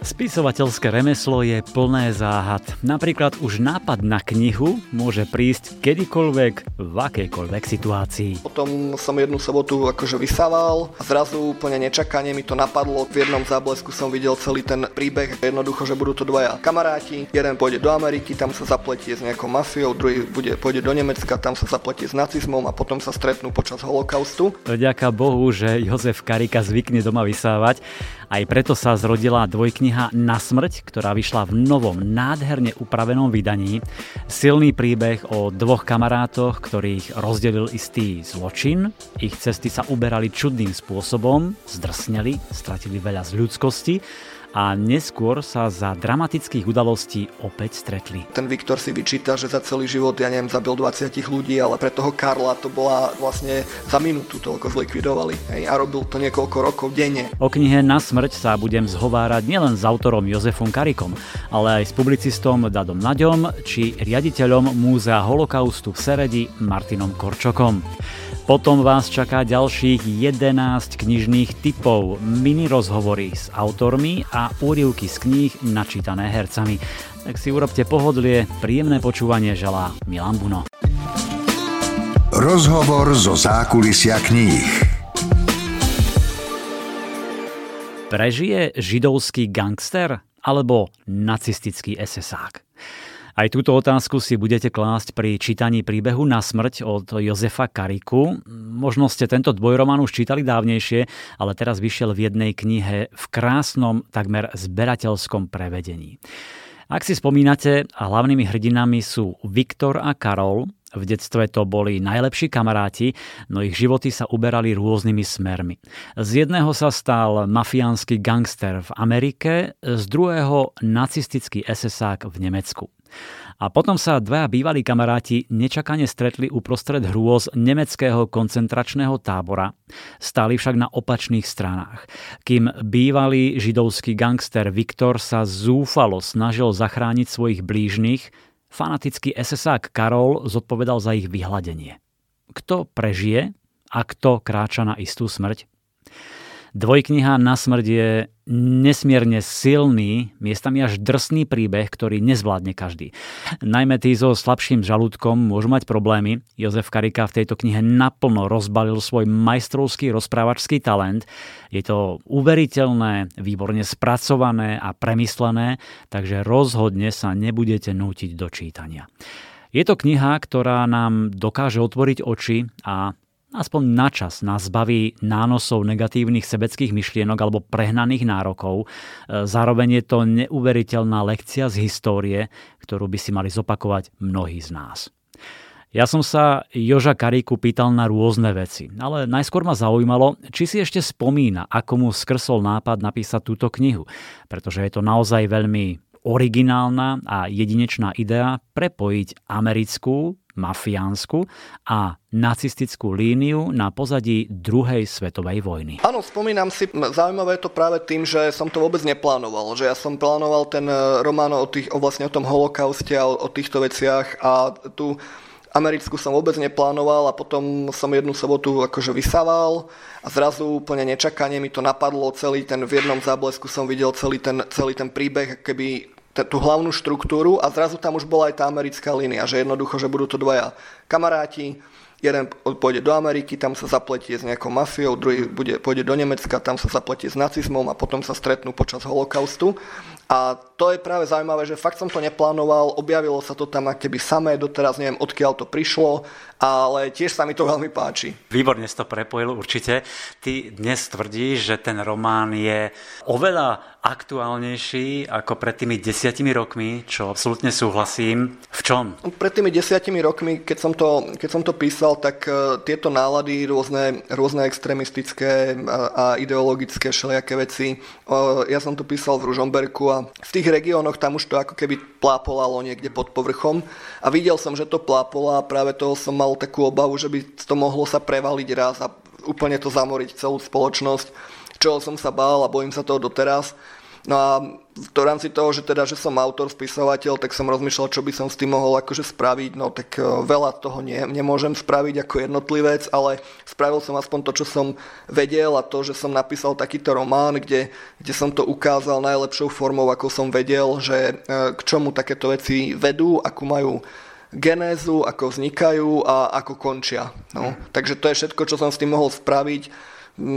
Spisovateľské remeslo je plné záhad. Napríklad už nápad na knihu môže prísť kedykoľvek, v akejkoľvek situácii. Potom som jednu sobotu akože vysával a zrazu úplne nečakane mi to napadlo. V jednom záblesku som videl celý ten príbeh. Jednoducho, že budú to dvaja kamaráti. Jeden pôjde do Ameriky, tam sa zapletie s nejakou mafiou, druhý bude, pôjde do Nemecka, tam sa zapletie s nacizmom a potom sa stretnú počas holokaustu. Vďaka Bohu, že Jozef Karika zvykne doma vysávať. Aj preto sa zrodila dvojkniha kniha Na smrť, ktorá vyšla v novom, nádherne upravenom vydaní. Silný príbeh o dvoch kamarátoch, ktorých rozdelil istý zločin. Ich cesty sa uberali čudným spôsobom, zdrsneli, stratili veľa z ľudskosti a neskôr sa za dramatických udalostí opäť stretli. Ten Viktor si vyčíta, že za celý život, ja neviem, zabil 20 ľudí, ale pre toho Karla to bola vlastne za minútu toľko zlikvidovali. Hej, a robil to niekoľko rokov denne. O knihe Na smrť sa budem zhovárať nielen s autorom Jozefom Karikom, ale aj s publicistom Dadom Naďom či riaditeľom Múzea holokaustu v Seredi Martinom Korčokom. Potom vás čaká ďalších 11 knižných typov, mini rozhovory s autormi a úrivky z kníh načítané hercami. Tak si urobte pohodlie, príjemné počúvanie želá Milan Buno. Rozhovor zo zákulisia kníh. Prežije židovský gangster alebo nacistický SSák? Aj túto otázku si budete klásť pri čítaní príbehu na smrť od Jozefa Kariku. Možno ste tento dvojromán už čítali dávnejšie, ale teraz vyšiel v jednej knihe v krásnom, takmer zberateľskom prevedení. Ak si spomínate, hlavnými hrdinami sú Viktor a Karol, v detstve to boli najlepší kamaráti, no ich životy sa uberali rôznymi smermi. Z jedného sa stal mafiánsky gangster v Amerike, z druhého nacistický SSák v Nemecku. A potom sa dvaja bývalí kamaráti nečakane stretli uprostred hrôz nemeckého koncentračného tábora. Stáli však na opačných stranách. Kým bývalý židovský gangster Viktor sa zúfalo snažil zachrániť svojich blížnych, fanatický SSák Karol zodpovedal za ich vyhladenie. Kto prežije a kto kráča na istú smrť? Dvojkniha Na smrť je nesmierne silný, miestami až drsný príbeh, ktorý nezvládne každý. Najmä tí so slabším žalúdkom môžu mať problémy. Jozef Karika v tejto knihe naplno rozbalil svoj majstrovský rozprávačský talent. Je to uveriteľné, výborne spracované a premyslené, takže rozhodne sa nebudete nútiť do čítania. Je to kniha, ktorá nám dokáže otvoriť oči a aspoň načas nás zbaví nánosov negatívnych sebeckých myšlienok alebo prehnaných nárokov. E, zároveň je to neuveriteľná lekcia z histórie, ktorú by si mali zopakovať mnohí z nás. Ja som sa Joža Karíku pýtal na rôzne veci, ale najskôr ma zaujímalo, či si ešte spomína, ako mu skrsol nápad napísať túto knihu, pretože je to naozaj veľmi originálna a jedinečná idea prepojiť americkú mafiánsku a nacistickú líniu na pozadí druhej svetovej vojny. Áno, spomínam si, zaujímavé je to práve tým, že som to vôbec neplánoval, že ja som plánoval ten e, román o, tých, o vlastne o tom holokauste a o, týchto veciach a tu americkú som vôbec neplánoval a potom som jednu sobotu akože vysával a zrazu úplne nečakane mi to napadlo, celý ten v jednom záblesku som videl celý ten, celý ten príbeh, keby tú hlavnú štruktúru a zrazu tam už bola aj tá americká línia, že jednoducho, že budú to dvaja kamaráti, jeden pôjde do Ameriky, tam sa zapletie s nejakou mafiou, druhý bude, pôjde do Nemecka, tam sa zapletie s nacizmom a potom sa stretnú počas holokaustu. A to je práve zaujímavé, že fakt som to neplánoval, objavilo sa to tam keby samé, doteraz neviem odkiaľ to prišlo, ale tiež sa mi to veľmi páči. Výborne si to prepojil určite. Ty dnes tvrdíš, že ten román je oveľa aktuálnejší ako pred tými desiatimi rokmi, čo absolútne súhlasím. V čom? Pred tými desiatimi rokmi, keď som to, keď som to písal, tak uh, tieto nálady, rôzne, rôzne extrémistické a, a ideologické všelijaké veci, uh, ja som to písal v Ružomberku a v tých regiónoch tam už to ako keby plápolalo niekde pod povrchom a videl som, že to plápola a práve toho som mal takú obavu, že by to mohlo sa prevaliť raz a úplne to zamoriť celú spoločnosť, čoho som sa bál a bojím sa toho doteraz. No a v rámci toho, že teda, že som autor, spisovateľ, tak som rozmýšľal, čo by som s tým mohol akože spraviť. No tak e, veľa toho nie, nemôžem spraviť ako jednotlivec, ale spravil som aspoň to, čo som vedel a to, že som napísal takýto román, kde, kde som to ukázal najlepšou formou, ako som vedel, že e, k čomu takéto veci vedú, akú majú genézu, ako vznikajú a ako končia. No. Takže to je všetko, čo som s tým mohol spraviť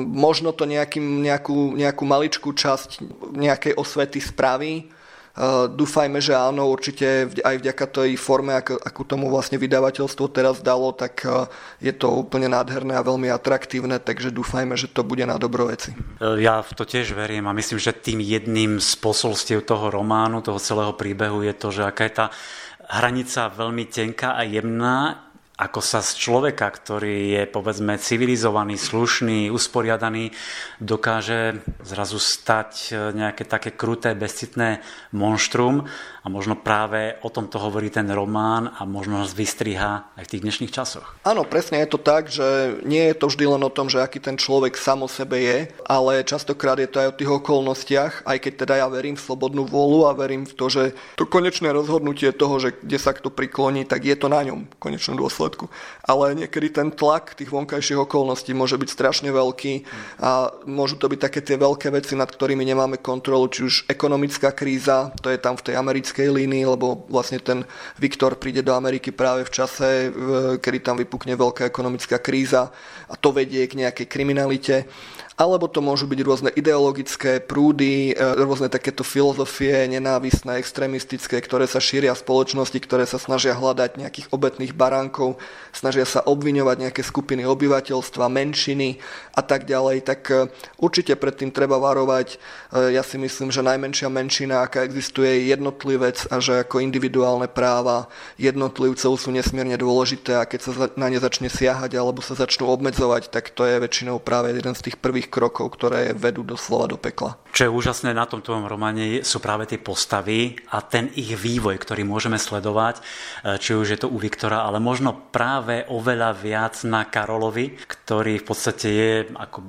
možno to nejakým, nejakú, nejakú maličkú časť nejakej osvety spraví. Uh, dúfajme, že áno, určite aj vďaka tej forme, ako, tomu vlastne vydavateľstvo teraz dalo, tak uh, je to úplne nádherné a veľmi atraktívne, takže dúfajme, že to bude na dobro veci. Ja v to tiež verím a myslím, že tým jedným z posolstiev toho románu, toho celého príbehu je to, že aká je tá hranica veľmi tenká a jemná, ako sa z človeka, ktorý je povedzme civilizovaný, slušný, usporiadaný, dokáže zrazu stať e, nejaké také kruté, bezcitné monštrum a možno práve o tom to hovorí ten román a možno nás vystriha aj v tých dnešných časoch. Áno, presne je to tak, že nie je to vždy len o tom, že aký ten človek samo sebe je, ale častokrát je to aj o tých okolnostiach, aj keď teda ja verím v slobodnú vôľu a verím v to, že to konečné rozhodnutie toho, že kde sa kto prikloní, tak je to na ňom v konečnom dôsledku. Ale niekedy ten tlak tých vonkajších okolností môže byť strašne veľký a môžu to byť také tie veľké veci, nad ktorými nemáme kontrolu, či už ekonomická kríza, to je tam v tej americkej línii, lebo vlastne ten Viktor príde do Ameriky práve v čase, kedy tam vypukne veľká ekonomická kríza a to vedie k nejakej kriminalite alebo to môžu byť rôzne ideologické prúdy, e, rôzne takéto filozofie nenávisné, extrémistické, ktoré sa šíria v spoločnosti, ktoré sa snažia hľadať nejakých obetných baránkov, snažia sa obviňovať nejaké skupiny obyvateľstva, menšiny a tak ďalej, tak e, určite predtým treba varovať. E, ja si myslím, že najmenšia menšina, aká existuje, je jednotlivec a že ako individuálne práva jednotlivcov sú nesmierne dôležité a keď sa na ne začne siahať alebo sa začnú obmedzovať, tak to je väčšinou práve jeden z tých prvých tých krokov, ktoré vedú doslova do pekla. Čo je úžasné na tom tvojom románe sú práve tie postavy a ten ich vývoj, ktorý môžeme sledovať, e, či už je to u Viktora, ale možno práve oveľa viac na Karolovi, ktorý v podstate je ako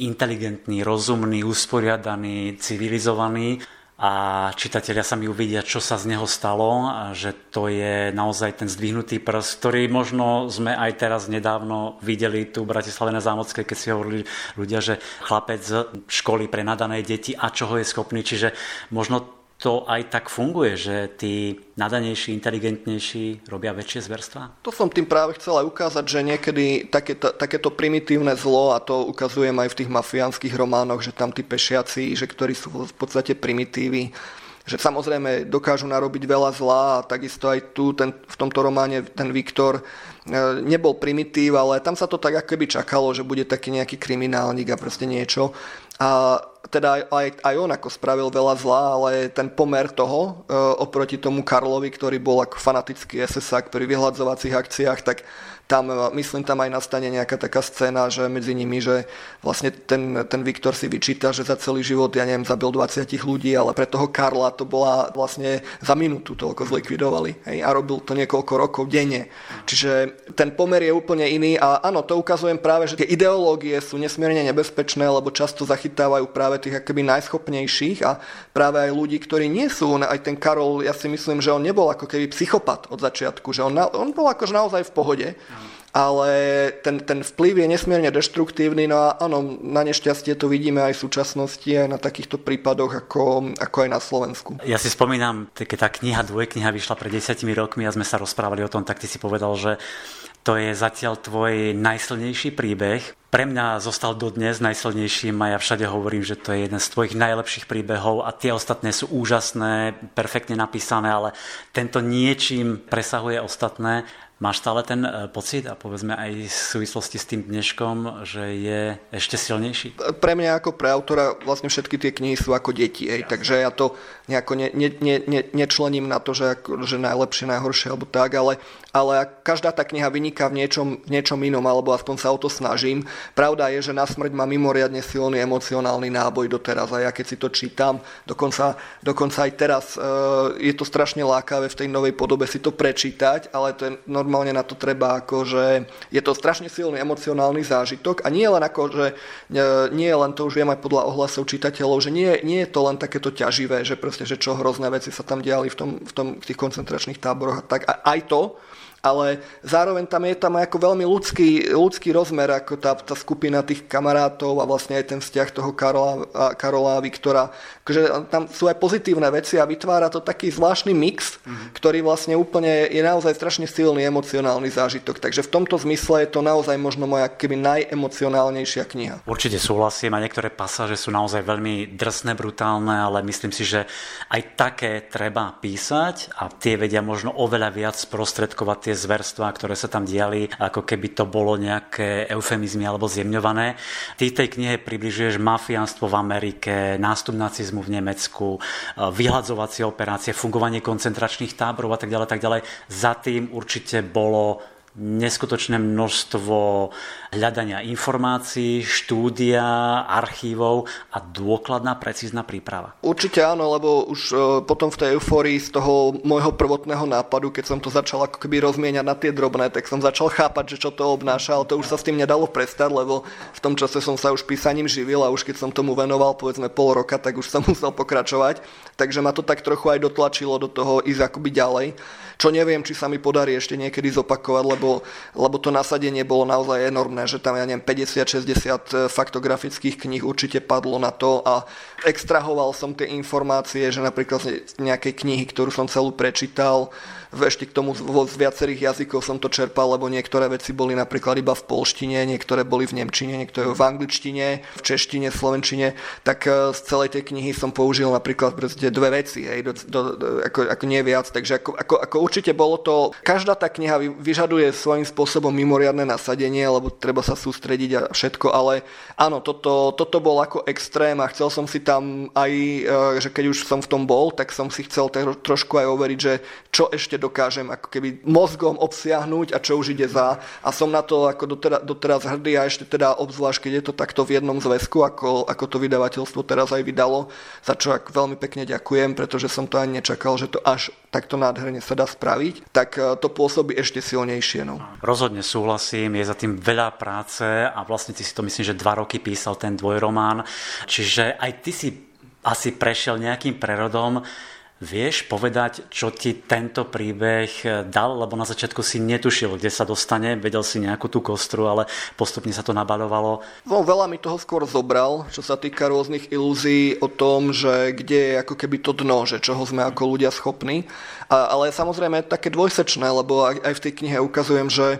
inteligentný, rozumný, usporiadaný, civilizovaný a čitatelia sa mi uvidia, čo sa z neho stalo, že to je naozaj ten zdvihnutý prst, ktorý možno sme aj teraz nedávno videli tu v Bratislave na Zámockej, keď si hovorili ľudia, že chlapec z školy pre nadané deti a čoho je schopný, čiže možno to aj tak funguje, že tí nadanejší, inteligentnejší robia väčšie zverstva? To som tým práve chcel aj ukázať, že niekedy takéto, takéto primitívne zlo, a to ukazujem aj v tých mafiánskych románoch, že tam tí pešiaci, že ktorí sú v podstate primitívy, že samozrejme dokážu narobiť veľa zla a takisto aj tu ten, v tomto románe ten Viktor e, nebol primitív, ale tam sa to tak ako keby čakalo, že bude taký nejaký kriminálnik a proste niečo. A teda aj, aj on ako spravil veľa zla, ale ten pomer toho e, oproti tomu Karlovi, ktorý bol ako fanatický SSák pri vyhľadzovacích akciách, tak tam, e, myslím, tam aj nastane nejaká taká scéna, že medzi nimi, že vlastne ten, ten Viktor si vyčíta, že za celý život, ja neviem, zabil 20 ľudí, ale pre toho Karla to bola vlastne za minútu toľko zlikvidovali. Hej, a robil to niekoľko rokov denne. Čiže ten pomer je úplne iný a áno, to ukazujem práve, že tie ideológie sú nesmierne nebezpečné, lebo často zachytávajú práve tých akoby najschopnejších a práve aj ľudí, ktorí nie sú, aj ten Karol, ja si myslím, že on nebol ako keby psychopat od začiatku, že on, on bol akože naozaj v pohode ale ten, ten vplyv je nesmierne deštruktívny, no a áno, na nešťastie to vidíme aj v súčasnosti, aj na takýchto prípadoch, ako, ako aj na Slovensku. Ja si spomínam, keď tá kniha, dvojkniha vyšla pred desiatimi rokmi a sme sa rozprávali o tom, tak ty si povedal, že to je zatiaľ tvoj najsilnejší príbeh. Pre mňa zostal dodnes najsilnejším a ja všade hovorím, že to je jeden z tvojich najlepších príbehov a tie ostatné sú úžasné, perfektne napísané, ale tento niečím presahuje ostatné. Máš stále ten e, pocit a povedzme aj v súvislosti s tým dneškom, že je ešte silnejší? Pre mňa ako pre autora vlastne všetky tie knihy sú ako deti, ej, takže ja to nejako ne, ne, ne, ne, nečlením na to, že, ako, že najlepšie, najhoršie alebo tak, ale, ale každá tá kniha vyniká v niečom, v niečom inom, alebo aspoň sa o to snažím. Pravda je, že na smrť má mimoriadne silný emocionálny náboj doteraz a ja keď si to čítam, dokonca, dokonca aj teraz e, je to strašne lákavé v tej novej podobe si to prečítať, ale to je, normálne na to treba ako, že je to strašne silný emocionálny zážitok a nie len ako, že e, nie len to už viem aj podľa ohlasov čitateľov, že nie, nie je to len takéto ťaživé, že proste, že čo hrozné veci sa tam diali v, tom, v, tom, v tých koncentračných táboroch a tak. A aj to, ale zároveň tam je tam ako veľmi ľudský, ľudský rozmer, ako tá, tá skupina tých kamarátov a vlastne aj ten vzťah toho Karola, Karola a Viktora. Takže tam sú aj pozitívne veci a vytvára to taký zvláštny mix, mm-hmm. ktorý vlastne úplne je naozaj strašne silný emocionálny zážitok. Takže v tomto zmysle je to naozaj možno moja keby najemocionálnejšia kniha. Určite súhlasím a niektoré pasáže sú naozaj veľmi drsné, brutálne, ale myslím si, že aj také treba písať a tie vedia možno oveľa viac sprostredkovať tie zverstvá, ktoré sa tam diali, ako keby to bolo nejaké eufemizmy alebo zjemňované. Ty tej knihe približuješ mafiánstvo v Amerike, nástup nacizmu v Nemecku, e, vyhľadzovacie operácie, fungovanie koncentračných táborov a tak ďalej, tak ďalej. Za tým určite bolo neskutočné množstvo hľadania informácií, štúdia, archívov a dôkladná, precízna príprava. Určite áno, lebo už e, potom v tej eufórii z toho môjho prvotného nápadu, keď som to začal ako keby rozmieňať na tie drobné, tak som začal chápať, že čo to obnáša, ale to už sa s tým nedalo prestať, lebo v tom čase som sa už písaním živil a už keď som tomu venoval povedzme pol roka, tak už som musel pokračovať. Takže ma to tak trochu aj dotlačilo do toho ísť akoby ďalej čo neviem, či sa mi podarí ešte niekedy zopakovať, lebo, lebo to nasadenie bolo naozaj enormné, že tam, ja neviem, 50-60 faktografických kníh určite padlo na to a extrahoval som tie informácie, že napríklad z nejakej knihy, ktorú som celú prečítal, ešte k tomu z viacerých jazykov som to čerpal, lebo niektoré veci boli napríklad iba v polštine, niektoré boli v nemčine, niektoré v angličtine, v češtine, v slovenčine, tak e, z celej tej knihy som použil napríklad dve veci, hej, do, do, do, ako, ako nie viac, takže ako, ako, ako určite bolo to, každá tá kniha vyžaduje svojím spôsobom mimoriadne nasadenie, lebo treba sa sústrediť a všetko, ale áno, toto, toto bol ako extrém a chcel som si tam aj, e, že keď už som v tom bol, tak som si chcel trošku aj overiť, že čo ešte dokážem ako keby mozgom obsiahnuť a čo už ide za. A som na to ako doteraz, doteraz hrdý a ešte teda obzvlášť, keď je to takto v jednom zväzku, ako, ako to vydavateľstvo teraz aj vydalo, za čo ak veľmi pekne ďakujem, pretože som to ani nečakal, že to až takto nádherne sa dá spraviť, tak e, to pôsobí ešte silnejšie. No. Rozhodne súhlasím, je za tým veľa práce a vlastne ty si to myslím, že dva roky písal ten dvojromán, čiže aj ty si asi prešiel nejakým prerodom. Vieš povedať, čo ti tento príbeh dal? Lebo na začiatku si netušil, kde sa dostane, vedel si nejakú tú kostru, ale postupne sa to nabalovalo. No, veľa mi toho skôr zobral, čo sa týka rôznych ilúzií o tom, že kde je ako keby to dno, že čoho sme ako ľudia schopní. A, ale samozrejme také dvojsečné, lebo aj, aj v tej knihe ukazujem, že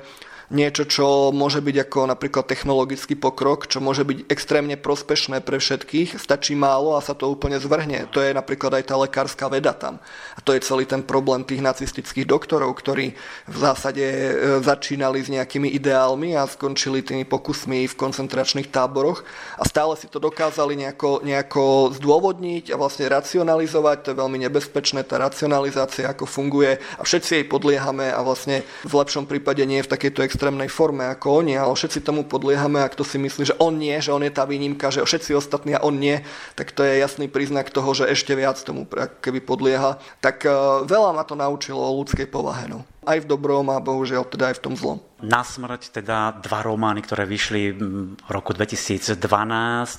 niečo, čo môže byť ako napríklad technologický pokrok, čo môže byť extrémne prospešné pre všetkých, stačí málo a sa to úplne zvrhne. To je napríklad aj tá lekárska veda tam. A to je celý ten problém tých nacistických doktorov, ktorí v zásade e, začínali s nejakými ideálmi a skončili tými pokusmi v koncentračných táboroch a stále si to dokázali nejako, nejako zdôvodniť a vlastne racionalizovať. To je veľmi nebezpečné, tá racionalizácia, ako funguje a všetci jej podliehame a vlastne v lepšom prípade nie v takejto extrémnej forme ako oni, ale všetci tomu podliehame a kto si myslí, že on nie, že on je tá výnimka, že všetci ostatní a on nie, tak to je jasný príznak toho, že ešte viac tomu keby podlieha. Tak uh, veľa ma to naučilo o ľudskej povahe. No. Aj v dobrom a bohužiaľ teda aj v tom zlom. Na smrť teda dva romány, ktoré vyšli v roku 2012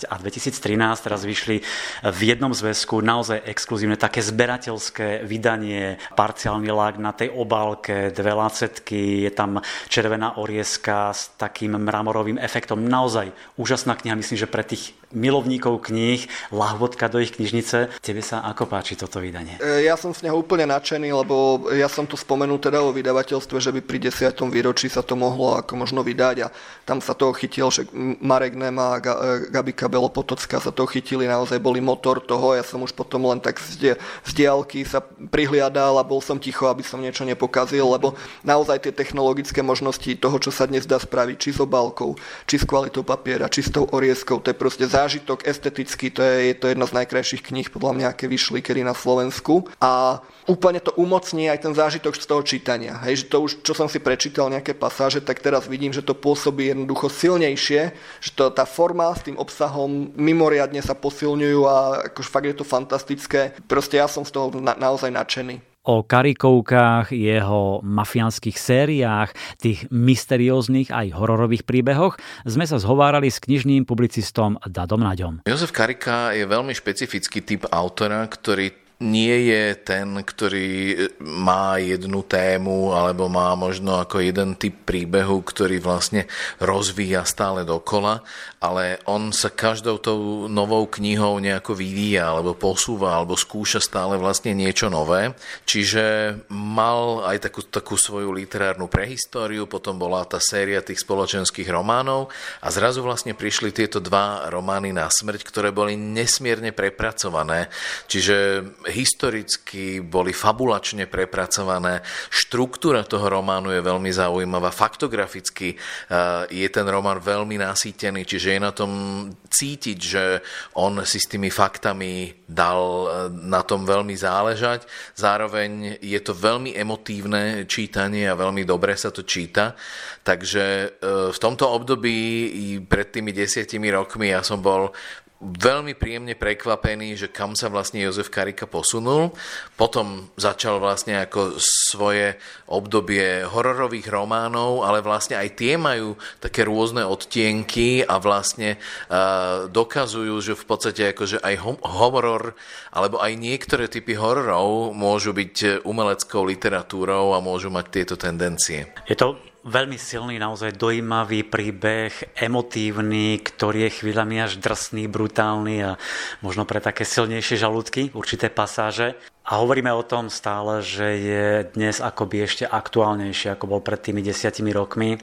a 2013, teraz vyšli v jednom zväzku, naozaj exkluzívne, také zberateľské vydanie, parciálny lak na tej obálke, dve lacetky, je tam červená orieska s takým mramorovým efektom. Naozaj úžasná kniha, myslím, že pre tých milovníkov kníh, lahvodka do ich knižnice. Tebe sa ako páči toto vydanie? E, ja som z neho úplne nadšený, lebo ja som tu spomenul teda o vydavateľstve, že by pri 10. výročí sa to mohlo ako možno vydať a tam sa toho chytil, že Marek Nema a e, Gabika Belopotocka sa toho chytili, naozaj boli motor toho, ja som už potom len tak z, diálky sa prihliadal a bol som ticho, aby som niečo nepokazil, lebo naozaj tie technologické možnosti toho, čo sa dnes dá spraviť, či s obálkou, či s kvalitou papiera, či s tou orieskou, to je proste zážitok estetický, to je, je to jedna z najkrajších kníh, podľa mňa, aké vyšli kedy na Slovensku. A úplne to umocní aj ten zážitok z toho čítania. Hej, že to už, čo som si prečítal, nejaké pas, pasáže, tak teraz vidím, že to pôsobí jednoducho silnejšie, že to, tá forma s tým obsahom mimoriadne sa posilňujú a akože fakt je to fantastické. Proste ja som z toho na, naozaj nadšený o karikovkách, jeho mafiánskych sériách, tých mysterióznych aj hororových príbehoch sme sa zhovárali s knižným publicistom Dadom Naďom. Jozef Karika je veľmi špecifický typ autora, ktorý nie je ten, ktorý má jednu tému alebo má možno ako jeden typ príbehu, ktorý vlastne rozvíja stále dokola, ale on sa každou tou novou knihou nejako vyvíja alebo posúva alebo skúša stále vlastne niečo nové. Čiže mal aj takú, takú svoju literárnu prehistóriu, potom bola tá séria tých spoločenských románov a zrazu vlastne prišli tieto dva romány na smrť, ktoré boli nesmierne prepracované. Čiže historicky boli fabulačne prepracované. Štruktúra toho románu je veľmi zaujímavá. Faktograficky eh, je ten román veľmi nasýtený, čiže je na tom cítiť, že on si s tými faktami dal eh, na tom veľmi záležať. Zároveň je to veľmi emotívne čítanie a veľmi dobre sa to číta. Takže eh, v tomto období pred tými desiatimi rokmi ja som bol veľmi príjemne prekvapený, že kam sa vlastne Jozef Karika posunul. Potom začal vlastne ako svoje obdobie hororových románov, ale vlastne aj tie majú také rôzne odtienky a vlastne uh, dokazujú, že v podstate akože aj horor alebo aj niektoré typy hororov môžu byť umeleckou literatúrou a môžu mať tieto tendencie. Je to veľmi silný, naozaj dojímavý príbeh, emotívny, ktorý je chvíľami až drsný, brutálny a možno pre také silnejšie žalúdky, určité pasáže. A hovoríme o tom stále, že je dnes akoby ešte aktuálnejší, ako bol pred tými desiatimi rokmi.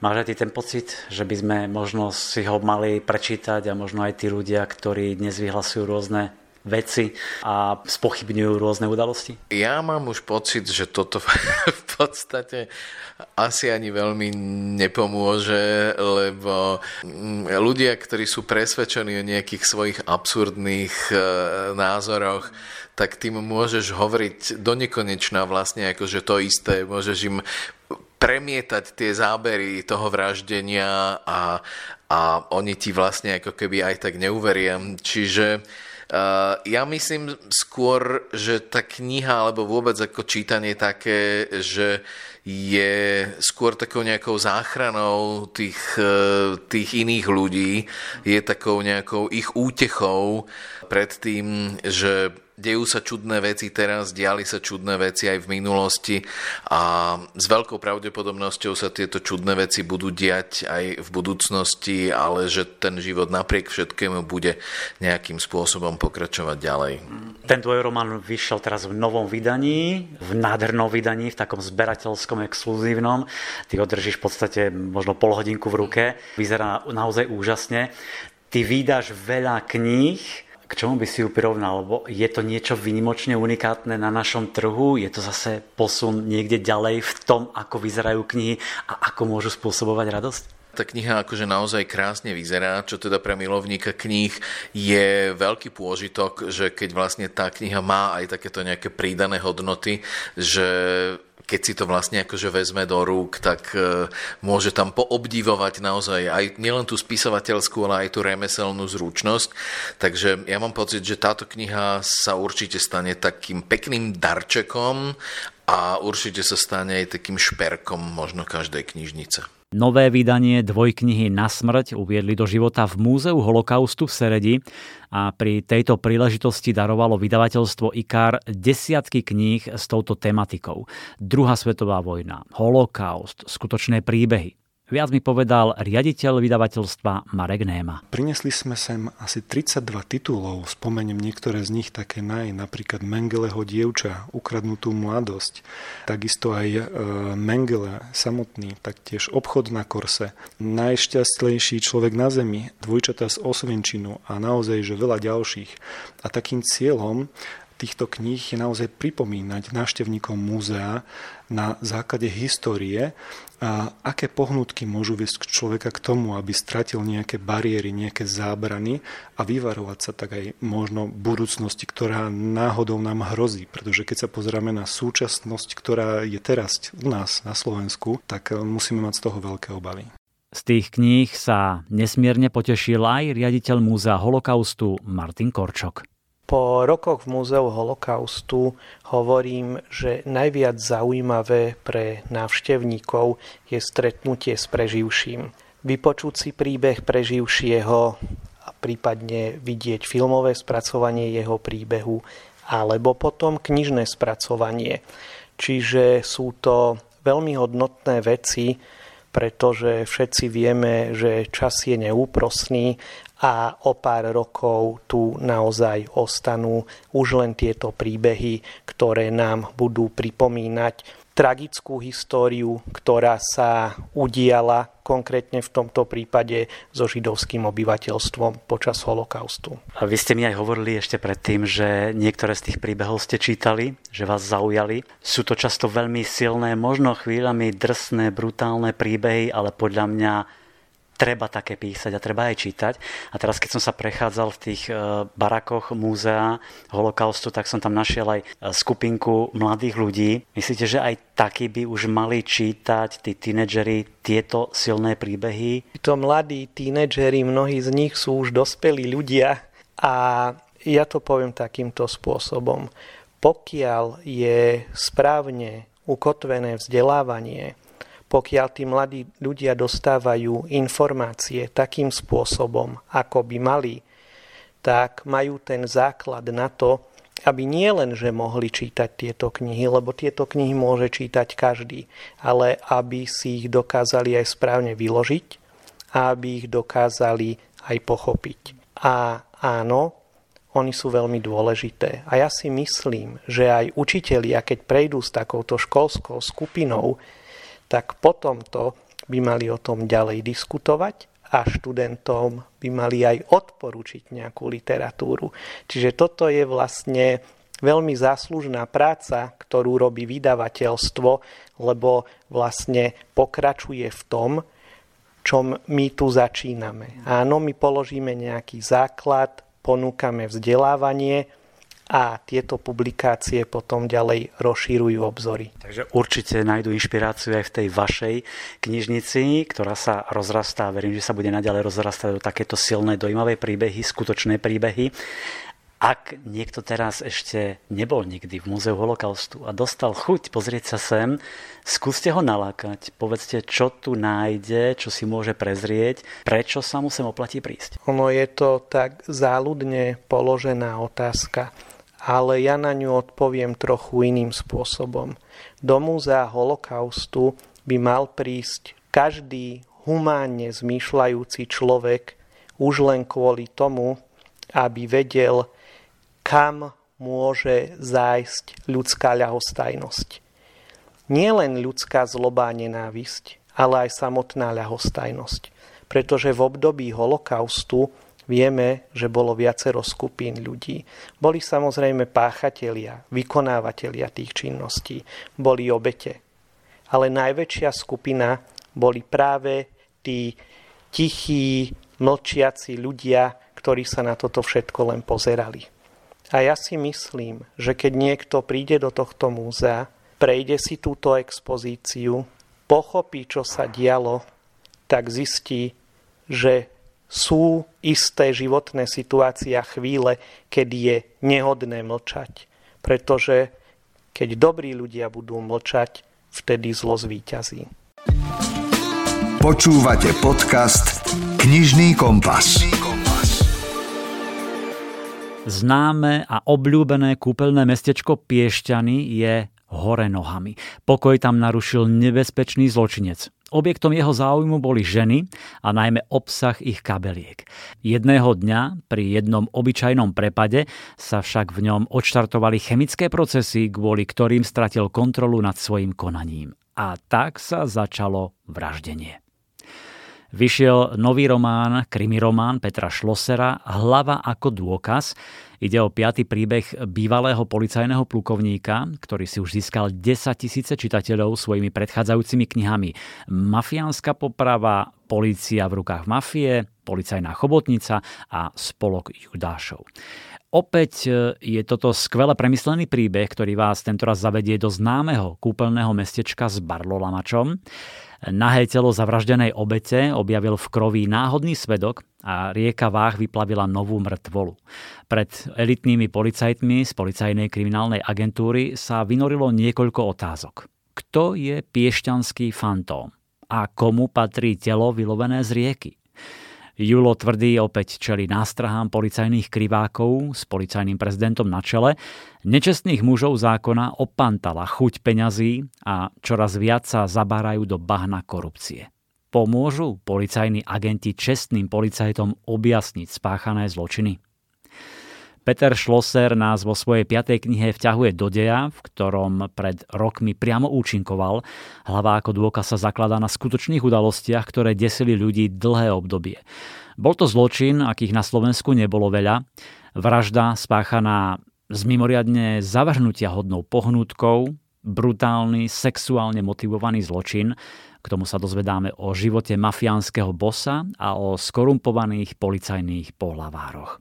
Máš aj ty ten pocit, že by sme možno si ho mali prečítať a možno aj tí ľudia, ktorí dnes vyhlasujú rôzne veci a spochybňujú rôzne udalosti? Ja mám už pocit, že toto v podstate asi ani veľmi nepomôže, lebo mm, ľudia, ktorí sú presvedčení o nejakých svojich absurdných e, názoroch, tak tým môžeš hovoriť do nekonečna vlastne akože to isté, môžeš im premietať tie zábery toho vraždenia a, a oni ti vlastne ako keby aj tak neuveria. Čiže ja myslím skôr, že tá kniha alebo vôbec ako čítanie také, že je skôr takou nejakou záchranou tých, uh, tých iných ľudí, je takou nejakou ich útechou pred tým, že dejú sa čudné veci teraz, diali sa čudné veci aj v minulosti a s veľkou pravdepodobnosťou sa tieto čudné veci budú diať aj v budúcnosti, ale že ten život napriek všetkému bude nejakým spôsobom pokračovať ďalej. Ten román vyšiel teraz v novom vydaní, v nádhernom vydaní, v takom zberateľskom, exkluzívnom. Ty ho držíš v podstate možno pol hodinku v ruke. Vyzerá naozaj úžasne. Ty vydáš veľa kníh, k čomu by si ju prirovnal? Lebo je to niečo vynimočne unikátne na našom trhu? Je to zase posun niekde ďalej v tom, ako vyzerajú knihy a ako môžu spôsobovať radosť? tá kniha akože naozaj krásne vyzerá, čo teda pre milovníka kníh je veľký pôžitok, že keď vlastne tá kniha má aj takéto nejaké prídané hodnoty, že keď si to vlastne akože vezme do rúk, tak e, môže tam poobdivovať naozaj aj nielen tú spisovateľskú, ale aj tú remeselnú zručnosť. Takže ja mám pocit, že táto kniha sa určite stane takým pekným darčekom a určite sa stane aj takým šperkom možno každej knižnice. Nové vydanie dvojknihy Na smrť uviedli do života v Múzeu holokaustu v Seredi a pri tejto príležitosti darovalo vydavateľstvo IKAR desiatky kníh s touto tematikou. Druhá svetová vojna, holokaust, skutočné príbehy. Viac mi povedal riaditeľ vydavateľstva Marek Néma. Prinesli sme sem asi 32 titulov, spomeniem niektoré z nich také naj, napríklad Mengeleho dievča, Ukradnutú mladosť, takisto aj e, Mengele samotný, taktiež Obchod na korse, Najšťastlejší človek na zemi, Dvojčata z Osvenčinu a naozaj, že veľa ďalších. A takým cieľom týchto kníh je naozaj pripomínať návštevníkom múzea na základe histórie, a aké pohnutky môžu viesť človeka k tomu, aby stratil nejaké bariéry, nejaké zábrany a vyvarovať sa tak aj možno budúcnosti, ktorá náhodou nám hrozí. Pretože keď sa pozrieme na súčasnosť, ktorá je teraz u nás na Slovensku, tak e, musíme mať z toho veľké obavy. Z tých kníh sa nesmierne potešil aj riaditeľ Múzea holokaustu Martin Korčok. Po rokoch v Múzeu holokaustu hovorím, že najviac zaujímavé pre návštevníkov je stretnutie s preživším. Vypočuť si príbeh preživšieho a prípadne vidieť filmové spracovanie jeho príbehu alebo potom knižné spracovanie. Čiže sú to veľmi hodnotné veci, pretože všetci vieme, že čas je neúprosný a o pár rokov tu naozaj ostanú už len tieto príbehy, ktoré nám budú pripomínať tragickú históriu, ktorá sa udiala konkrétne v tomto prípade so židovským obyvateľstvom počas holokaustu. A vy ste mi aj hovorili ešte predtým, že niektoré z tých príbehov ste čítali, že vás zaujali. Sú to často veľmi silné, možno chvíľami drsné, brutálne príbehy, ale podľa mňa treba také písať a treba aj čítať. A teraz, keď som sa prechádzal v tých e, barakoch múzea holokaustu, tak som tam našiel aj e, skupinku mladých ľudí. Myslíte, že aj takí by už mali čítať tí tínedžeri tieto silné príbehy? To mladí tínedžeri, mnohí z nich sú už dospelí ľudia a ja to poviem takýmto spôsobom. Pokiaľ je správne ukotvené vzdelávanie, pokiaľ tí mladí ľudia dostávajú informácie takým spôsobom, ako by mali, tak majú ten základ na to, aby nie len, že mohli čítať tieto knihy, lebo tieto knihy môže čítať každý, ale aby si ich dokázali aj správne vyložiť a aby ich dokázali aj pochopiť. A áno, oni sú veľmi dôležité. A ja si myslím, že aj učitelia, keď prejdú s takouto školskou skupinou, tak potom to by mali o tom ďalej diskutovať a študentom by mali aj odporučiť nejakú literatúru. Čiže toto je vlastne veľmi záslužná práca, ktorú robí vydavateľstvo, lebo vlastne pokračuje v tom, čom my tu začíname. Áno, my položíme nejaký základ, ponúkame vzdelávanie, a tieto publikácie potom ďalej rozšírujú obzory. Takže určite nájdú inšpiráciu aj v tej vašej knižnici, ktorá sa rozrastá. Verím, že sa bude naďalej rozrastať do takéto silné, dojímavé príbehy, skutočné príbehy. Ak niekto teraz ešte nebol nikdy v Múzeu holokaustu a dostal chuť pozrieť sa sem, skúste ho nalákať. Povedzte, čo tu nájde, čo si môže prezrieť, prečo sa mu sem oplatí prísť. Ono je to tak záľudne položená otázka ale ja na ňu odpoviem trochu iným spôsobom. Do múzea holokaustu by mal prísť každý humánne zmýšľajúci človek už len kvôli tomu, aby vedel, kam môže zájsť ľudská ľahostajnosť. Nie len ľudská zloba a nenávisť, ale aj samotná ľahostajnosť. Pretože v období holokaustu Vieme, že bolo viacero skupín ľudí. Boli samozrejme páchatelia, vykonávateľia tých činností, boli obete. Ale najväčšia skupina boli práve tí tichí, mlčiaci ľudia, ktorí sa na toto všetko len pozerali. A ja si myslím, že keď niekto príde do tohto múzea, prejde si túto expozíciu, pochopí, čo sa dialo, tak zistí, že sú isté životné situácie a chvíle, kedy je nehodné mlčať. Pretože keď dobrí ľudia budú mlčať, vtedy zlo zvíťazí. Počúvate podcast Knižný kompas. Známe a obľúbené kúpeľné mestečko Piešťany je hore nohami. Pokoj tam narušil nebezpečný zločinec. Objektom jeho záujmu boli ženy a najmä obsah ich kabeliek. Jedného dňa pri jednom obyčajnom prepade sa však v ňom odštartovali chemické procesy, kvôli ktorým stratil kontrolu nad svojim konaním. A tak sa začalo vraždenie. Vyšiel nový román, krimiromán Petra Šlosera Hlava ako dôkaz. Ide o piatý príbeh bývalého policajného plukovníka, ktorý si už získal 10 tisíce čitateľov svojimi predchádzajúcimi knihami Mafiánska poprava, Polícia v rukách mafie, Policajná chobotnica a Spolok Judášov. Opäť e, je toto skvele premyslený príbeh, ktorý vás tentoraz zavedie do známeho kúpeľného mestečka s Barlolamačom. Nahé telo zavraždenej obete objavil v kroví náhodný svedok a rieka Váh vyplavila novú mŕtvolu. Pred elitnými policajtmi z policajnej kriminálnej agentúry sa vynorilo niekoľko otázok. Kto je piešťanský fantóm? A komu patrí telo vylovené z rieky? Julo Tvrdý opäť čeli nástrahám policajných krivákov s policajným prezidentom na čele. Nečestných mužov zákona opantala chuť peňazí a čoraz viac sa zabárajú do bahna korupcie. Pomôžu policajní agenti čestným policajtom objasniť spáchané zločiny? Peter Schlosser nás vo svojej piatej knihe vťahuje do deja, v ktorom pred rokmi priamo účinkoval. Hlava ako dôkaz sa zakladá na skutočných udalostiach, ktoré desili ľudí dlhé obdobie. Bol to zločin, akých na Slovensku nebolo veľa. Vražda spáchaná s mimoriadne zavrhnutia hodnou pohnútkou, brutálny, sexuálne motivovaný zločin. K tomu sa dozvedáme o živote mafiánskeho bosa a o skorumpovaných policajných pohlavároch.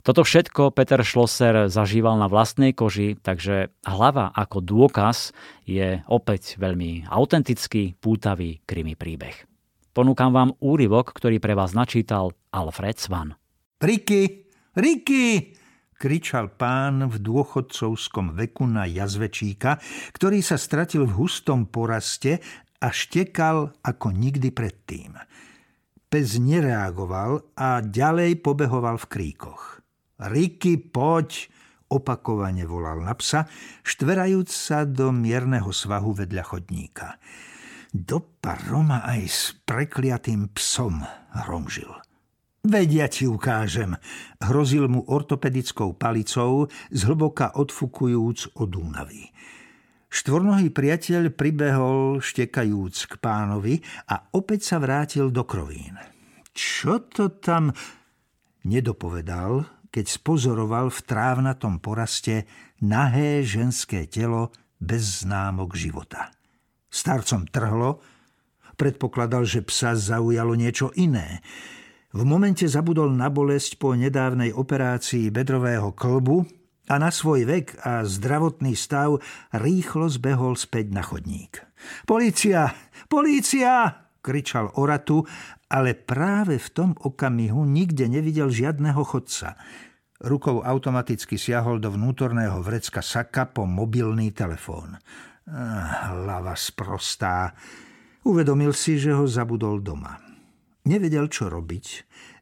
Toto všetko Peter Schlosser zažíval na vlastnej koži, takže hlava ako dôkaz je opäť veľmi autentický, pútavý krimi príbeh. Ponúkam vám úryvok, ktorý pre vás načítal Alfred Svan. Riky, Riky, kričal pán v dôchodcovskom veku na jazvečíka, ktorý sa stratil v hustom poraste a štekal ako nikdy predtým. Pes nereagoval a ďalej pobehoval v kríkoch. Riky, poď, opakovane volal na psa, štverajúc sa do mierneho svahu vedľa chodníka. Dopa Roma aj s prekliatým psom hromžil. Vedia ti ukážem, hrozil mu ortopedickou palicou, zhlboka odfukujúc od únavy. Štvornohý priateľ pribehol štekajúc k pánovi a opäť sa vrátil do krovín. Čo to tam... Nedopovedal, keď spozoroval v trávnatom poraste nahé ženské telo bez známok života. Starcom trhlo, predpokladal, že psa zaujalo niečo iné. V momente zabudol na bolesť po nedávnej operácii bedrového klbu a na svoj vek a zdravotný stav rýchlo zbehol späť na chodník. Polícia! Polícia! Kričal Oratu ale práve v tom okamihu nikde nevidel žiadného chodca. Rukou automaticky siahol do vnútorného vrecka saka po mobilný telefón. Ah, hlava sprostá. Uvedomil si, že ho zabudol doma. Nevedel, čo robiť,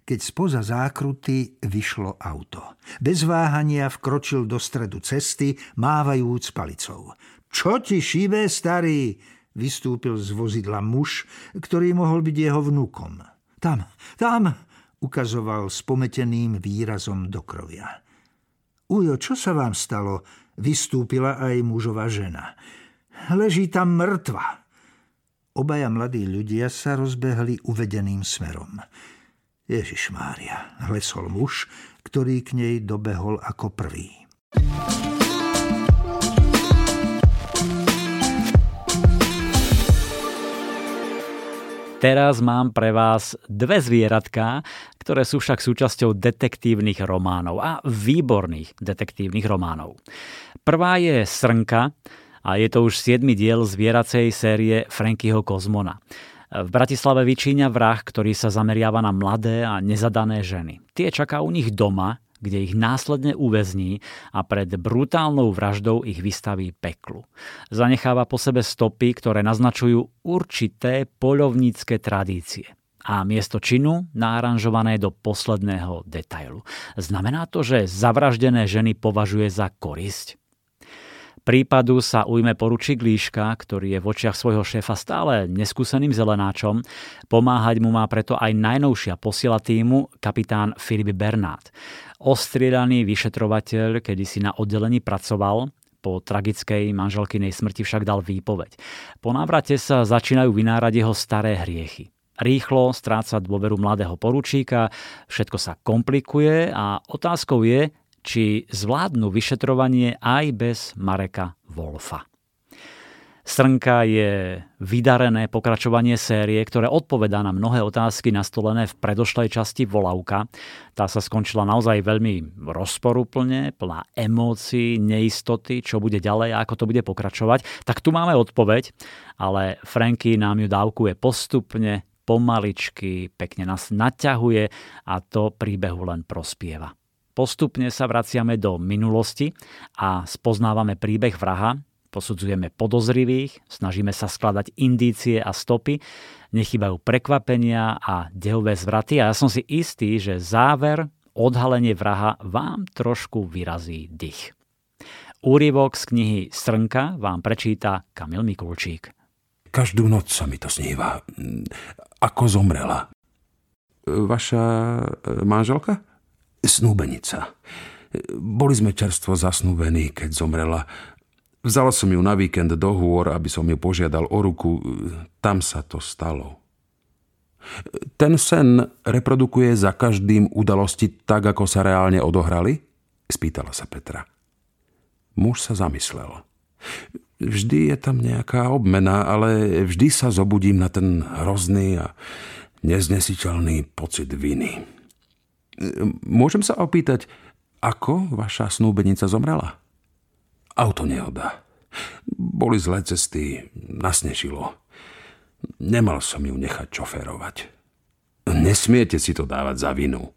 keď spoza zákruty vyšlo auto. Bez váhania vkročil do stredu cesty, mávajúc palicou. Čo ti šíbe, starý? Vystúpil z vozidla muž, ktorý mohol byť jeho vnúkom. Tam, tam, ukazoval s pometeným výrazom do krovia. Ujo, čo sa vám stalo? Vystúpila aj mužová žena. Leží tam mŕtva. Obaja mladí ľudia sa rozbehli uvedeným smerom. Ježiš Mária, hlesol muž, ktorý k nej dobehol ako prvý. Teraz mám pre vás dve zvieratká, ktoré sú však súčasťou detektívnych románov a výborných detektívnych románov. Prvá je Srnka a je to už 7. diel zvieracej série Frankyho Kozmona. V Bratislave vyčíňa vrah, ktorý sa zameriava na mladé a nezadané ženy. Tie čaká u nich doma kde ich následne uväzní a pred brutálnou vraždou ich vystaví peklu. Zanecháva po sebe stopy, ktoré naznačujú určité poľovnícke tradície a miesto činu náranžované do posledného detailu. Znamená to, že zavraždené ženy považuje za korisť? Prípadu sa ujme poručík Líška, ktorý je v očiach svojho šéfa stále neskúseným zelenáčom. Pomáhať mu má preto aj najnovšia posila týmu, kapitán Filip Bernát. Ostriedaný vyšetrovateľ, kedy si na oddelení pracoval, po tragickej manželkynej smrti však dal výpoveď. Po návrate sa začínajú vynárať jeho staré hriechy. Rýchlo stráca dôveru mladého poručíka, všetko sa komplikuje a otázkou je, či zvládnu vyšetrovanie aj bez Mareka Wolfa. Srnka je vydarené pokračovanie série, ktoré odpovedá na mnohé otázky nastolené v predošlej časti Volavka. Tá sa skončila naozaj veľmi rozporúplne, plná emócií, neistoty, čo bude ďalej a ako to bude pokračovať. Tak tu máme odpoveď, ale Franky nám ju dávkuje postupne, pomaličky, pekne nás naťahuje a to príbehu len prospieva. Postupne sa vraciame do minulosti a spoznávame príbeh vraha, Posudzujeme podozrivých, snažíme sa skladať indície a stopy, nechybajú prekvapenia a dehové zvraty a ja som si istý, že záver, odhalenie vraha vám trošku vyrazí dých. Úrivok z knihy Srnka vám prečíta Kamil Mikulčík. Každú noc sa mi to sníva. Ako zomrela. Vaša e, manželka? Snúbenica. Boli sme čerstvo zasnúbení, keď zomrela Vzal som ju na víkend do hôr, aby som ju požiadal o ruku. Tam sa to stalo. Ten sen reprodukuje za každým udalosti tak, ako sa reálne odohrali? Spýtala sa Petra. Muž sa zamyslel. Vždy je tam nejaká obmena, ale vždy sa zobudím na ten hrozný a neznesiteľný pocit viny. Môžem sa opýtať, ako vaša snúbenica zomrela? Autonehoda. Boli zlé cesty, nasnežilo. Nemal som ju nechať čoférovať. Nesmiete si to dávať za vinu,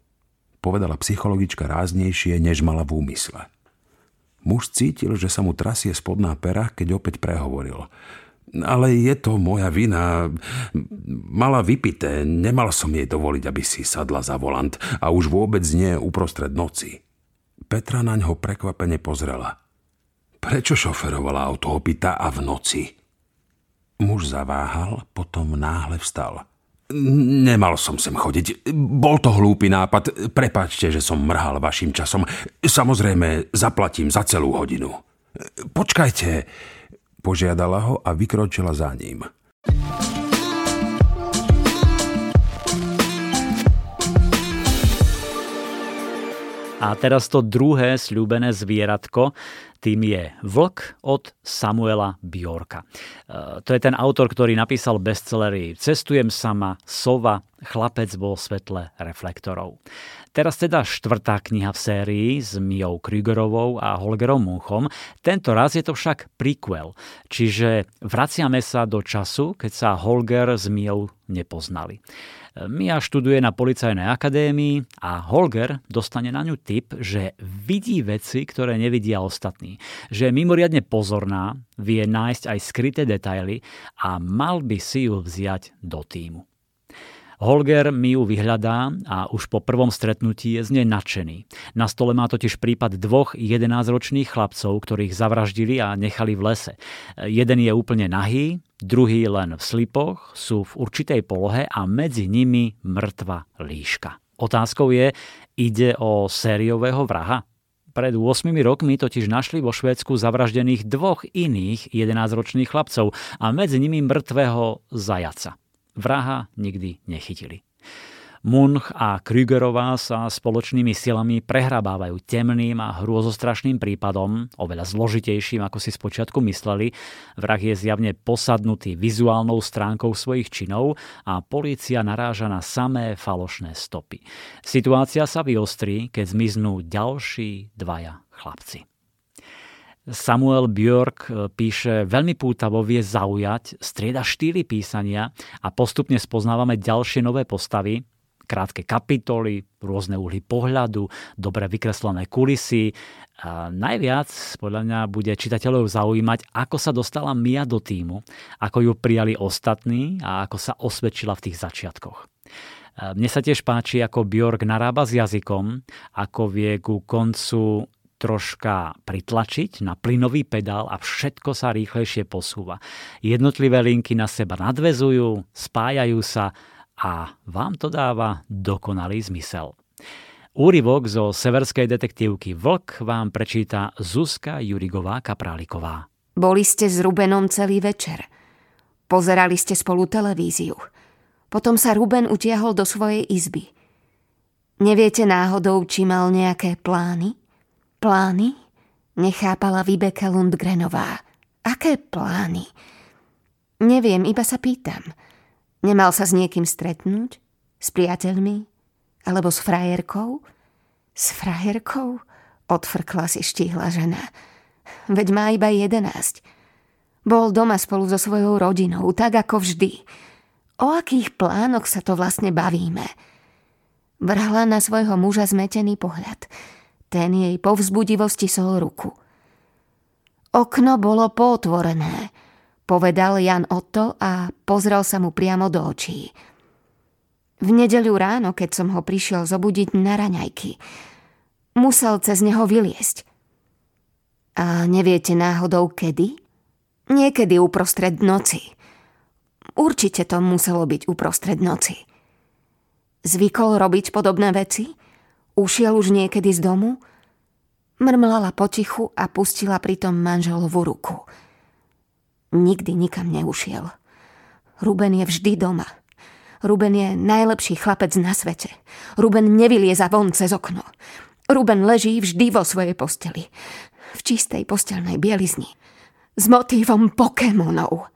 povedala psychologička ráznejšie, než mala v úmysle. Muž cítil, že sa mu trasie spodná pera, keď opäť prehovoril. Ale je to moja vina. Mala vypité, nemal som jej dovoliť, aby si sadla za volant a už vôbec nie uprostred noci. Petra na ňo prekvapene pozrela. Prečo šoferovala auto opita a v noci? Muž zaváhal, potom náhle vstal. Nemal som sem chodiť. Bol to hlúpy nápad. Prepačte, že som mrhal vašim časom. Samozrejme, zaplatím za celú hodinu. Počkajte, požiadala ho a vykročila za ním. A teraz to druhé sľúbené zvieratko, tým je Vlk od Samuela Bjorka. E, to je ten autor, ktorý napísal bestsellery Cestujem sama, Sova, Chlapec vo svetle reflektorov. Teraz teda štvrtá kniha v sérii s Mijou Krügerovou a Holgerom Munchom. Tento raz je to však prequel, čiže vraciame sa do času, keď sa Holger s Mijou nepoznali. Mia študuje na policajnej akadémii a Holger dostane na ňu tip, že vidí veci, ktoré nevidia ostatní. Že je mimoriadne pozorná, vie nájsť aj skryté detaily a mal by si ju vziať do týmu. Holger mi ju vyhľadá a už po prvom stretnutí je z nej nadšený. Na stole má totiž prípad dvoch 11-ročných chlapcov, ktorých zavraždili a nechali v lese. Jeden je úplne nahý, druhý len v slipoch, sú v určitej polohe a medzi nimi mŕtva líška. Otázkou je, ide o sériového vraha? Pred 8 rokmi totiž našli vo Švédsku zavraždených dvoch iných 11-ročných chlapcov a medzi nimi mŕtvého zajaca. Vraha nikdy nechytili. Munch a Krügerová sa spoločnými silami prehrabávajú temným a hrôzostrašným prípadom, oveľa zložitejším, ako si spočiatku mysleli. Vrah je zjavne posadnutý vizuálnou stránkou svojich činov a polícia naráža na samé falošné stopy. Situácia sa vyostrí, keď zmiznú ďalší dvaja chlapci. Samuel Björk píše veľmi pútavo, vie zaujať, strieda štýly písania a postupne spoznávame ďalšie nové postavy, krátke kapitoly, rôzne uhly pohľadu, dobre vykreslené kulisy. A najviac podľa mňa bude čitateľov zaujímať, ako sa dostala Mia do týmu, ako ju prijali ostatní a ako sa osvedčila v tých začiatkoch. Mne sa tiež páči, ako Bjork narába s jazykom, ako vie ku koncu troška pritlačiť na plynový pedál a všetko sa rýchlejšie posúva. Jednotlivé linky na seba nadvezujú, spájajú sa a vám to dáva dokonalý zmysel. Úryvok zo severskej detektívky Vlk vám prečíta Zuzka Jurigová Kapráliková. Boli ste s Rubenom celý večer. Pozerali ste spolu televíziu. Potom sa Ruben utiahol do svojej izby. Neviete náhodou, či mal nejaké plány? Plány? Nechápala Vibeke Lundgrenová. Aké plány? Neviem, iba sa pýtam. Nemal sa s niekým stretnúť? S priateľmi? Alebo s frajerkou? S frajerkou? Odfrkla si štíhla žena. Veď má iba jedenáct. Bol doma spolu so svojou rodinou, tak ako vždy. O akých plánoch sa to vlastne bavíme? Vrhla na svojho muža zmetený pohľad. Ten jej po vzbudivosti sol ruku. Okno bolo potvorené, povedal Jan Otto a pozrel sa mu priamo do očí. V nedeľu ráno, keď som ho prišiel zobudiť na raňajky, musel cez neho vyliesť. A neviete náhodou kedy? Niekedy uprostred noci. Určite to muselo byť uprostred noci. Zvykol robiť podobné veci? Ušiel už niekedy z domu? Mrmlala potichu a pustila pritom manželovú ruku. Nikdy nikam neušiel. Ruben je vždy doma. Ruben je najlepší chlapec na svete. Ruben nevylieza von cez okno. Ruben leží vždy vo svojej posteli. V čistej postelnej bielizni. S motívom Pokémonov.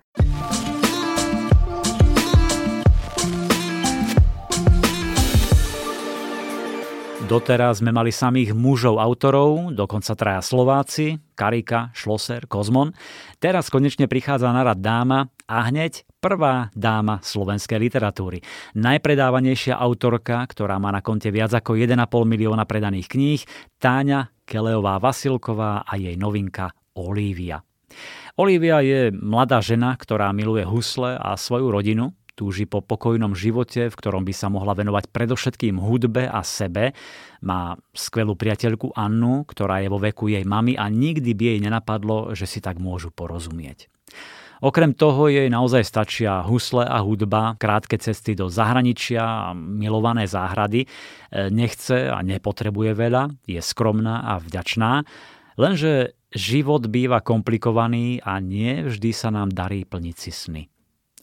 Doteraz sme mali samých mužov autorov, dokonca traja Slováci, Karika, Šloser, Kozmon. Teraz konečne prichádza na rad dáma a hneď prvá dáma slovenskej literatúry. Najpredávanejšia autorka, ktorá má na konte viac ako 1,5 milióna predaných kníh, Táňa Keleová Vasilková a jej novinka Olívia. Olivia je mladá žena, ktorá miluje husle a svoju rodinu, túži po pokojnom živote, v ktorom by sa mohla venovať predovšetkým hudbe a sebe. Má skvelú priateľku Annu, ktorá je vo veku jej mamy a nikdy by jej nenapadlo, že si tak môžu porozumieť. Okrem toho jej naozaj stačia husle a hudba, krátke cesty do zahraničia a milované záhrady. Nechce a nepotrebuje veľa, je skromná a vďačná, lenže život býva komplikovaný a nie vždy sa nám darí plniť si sny.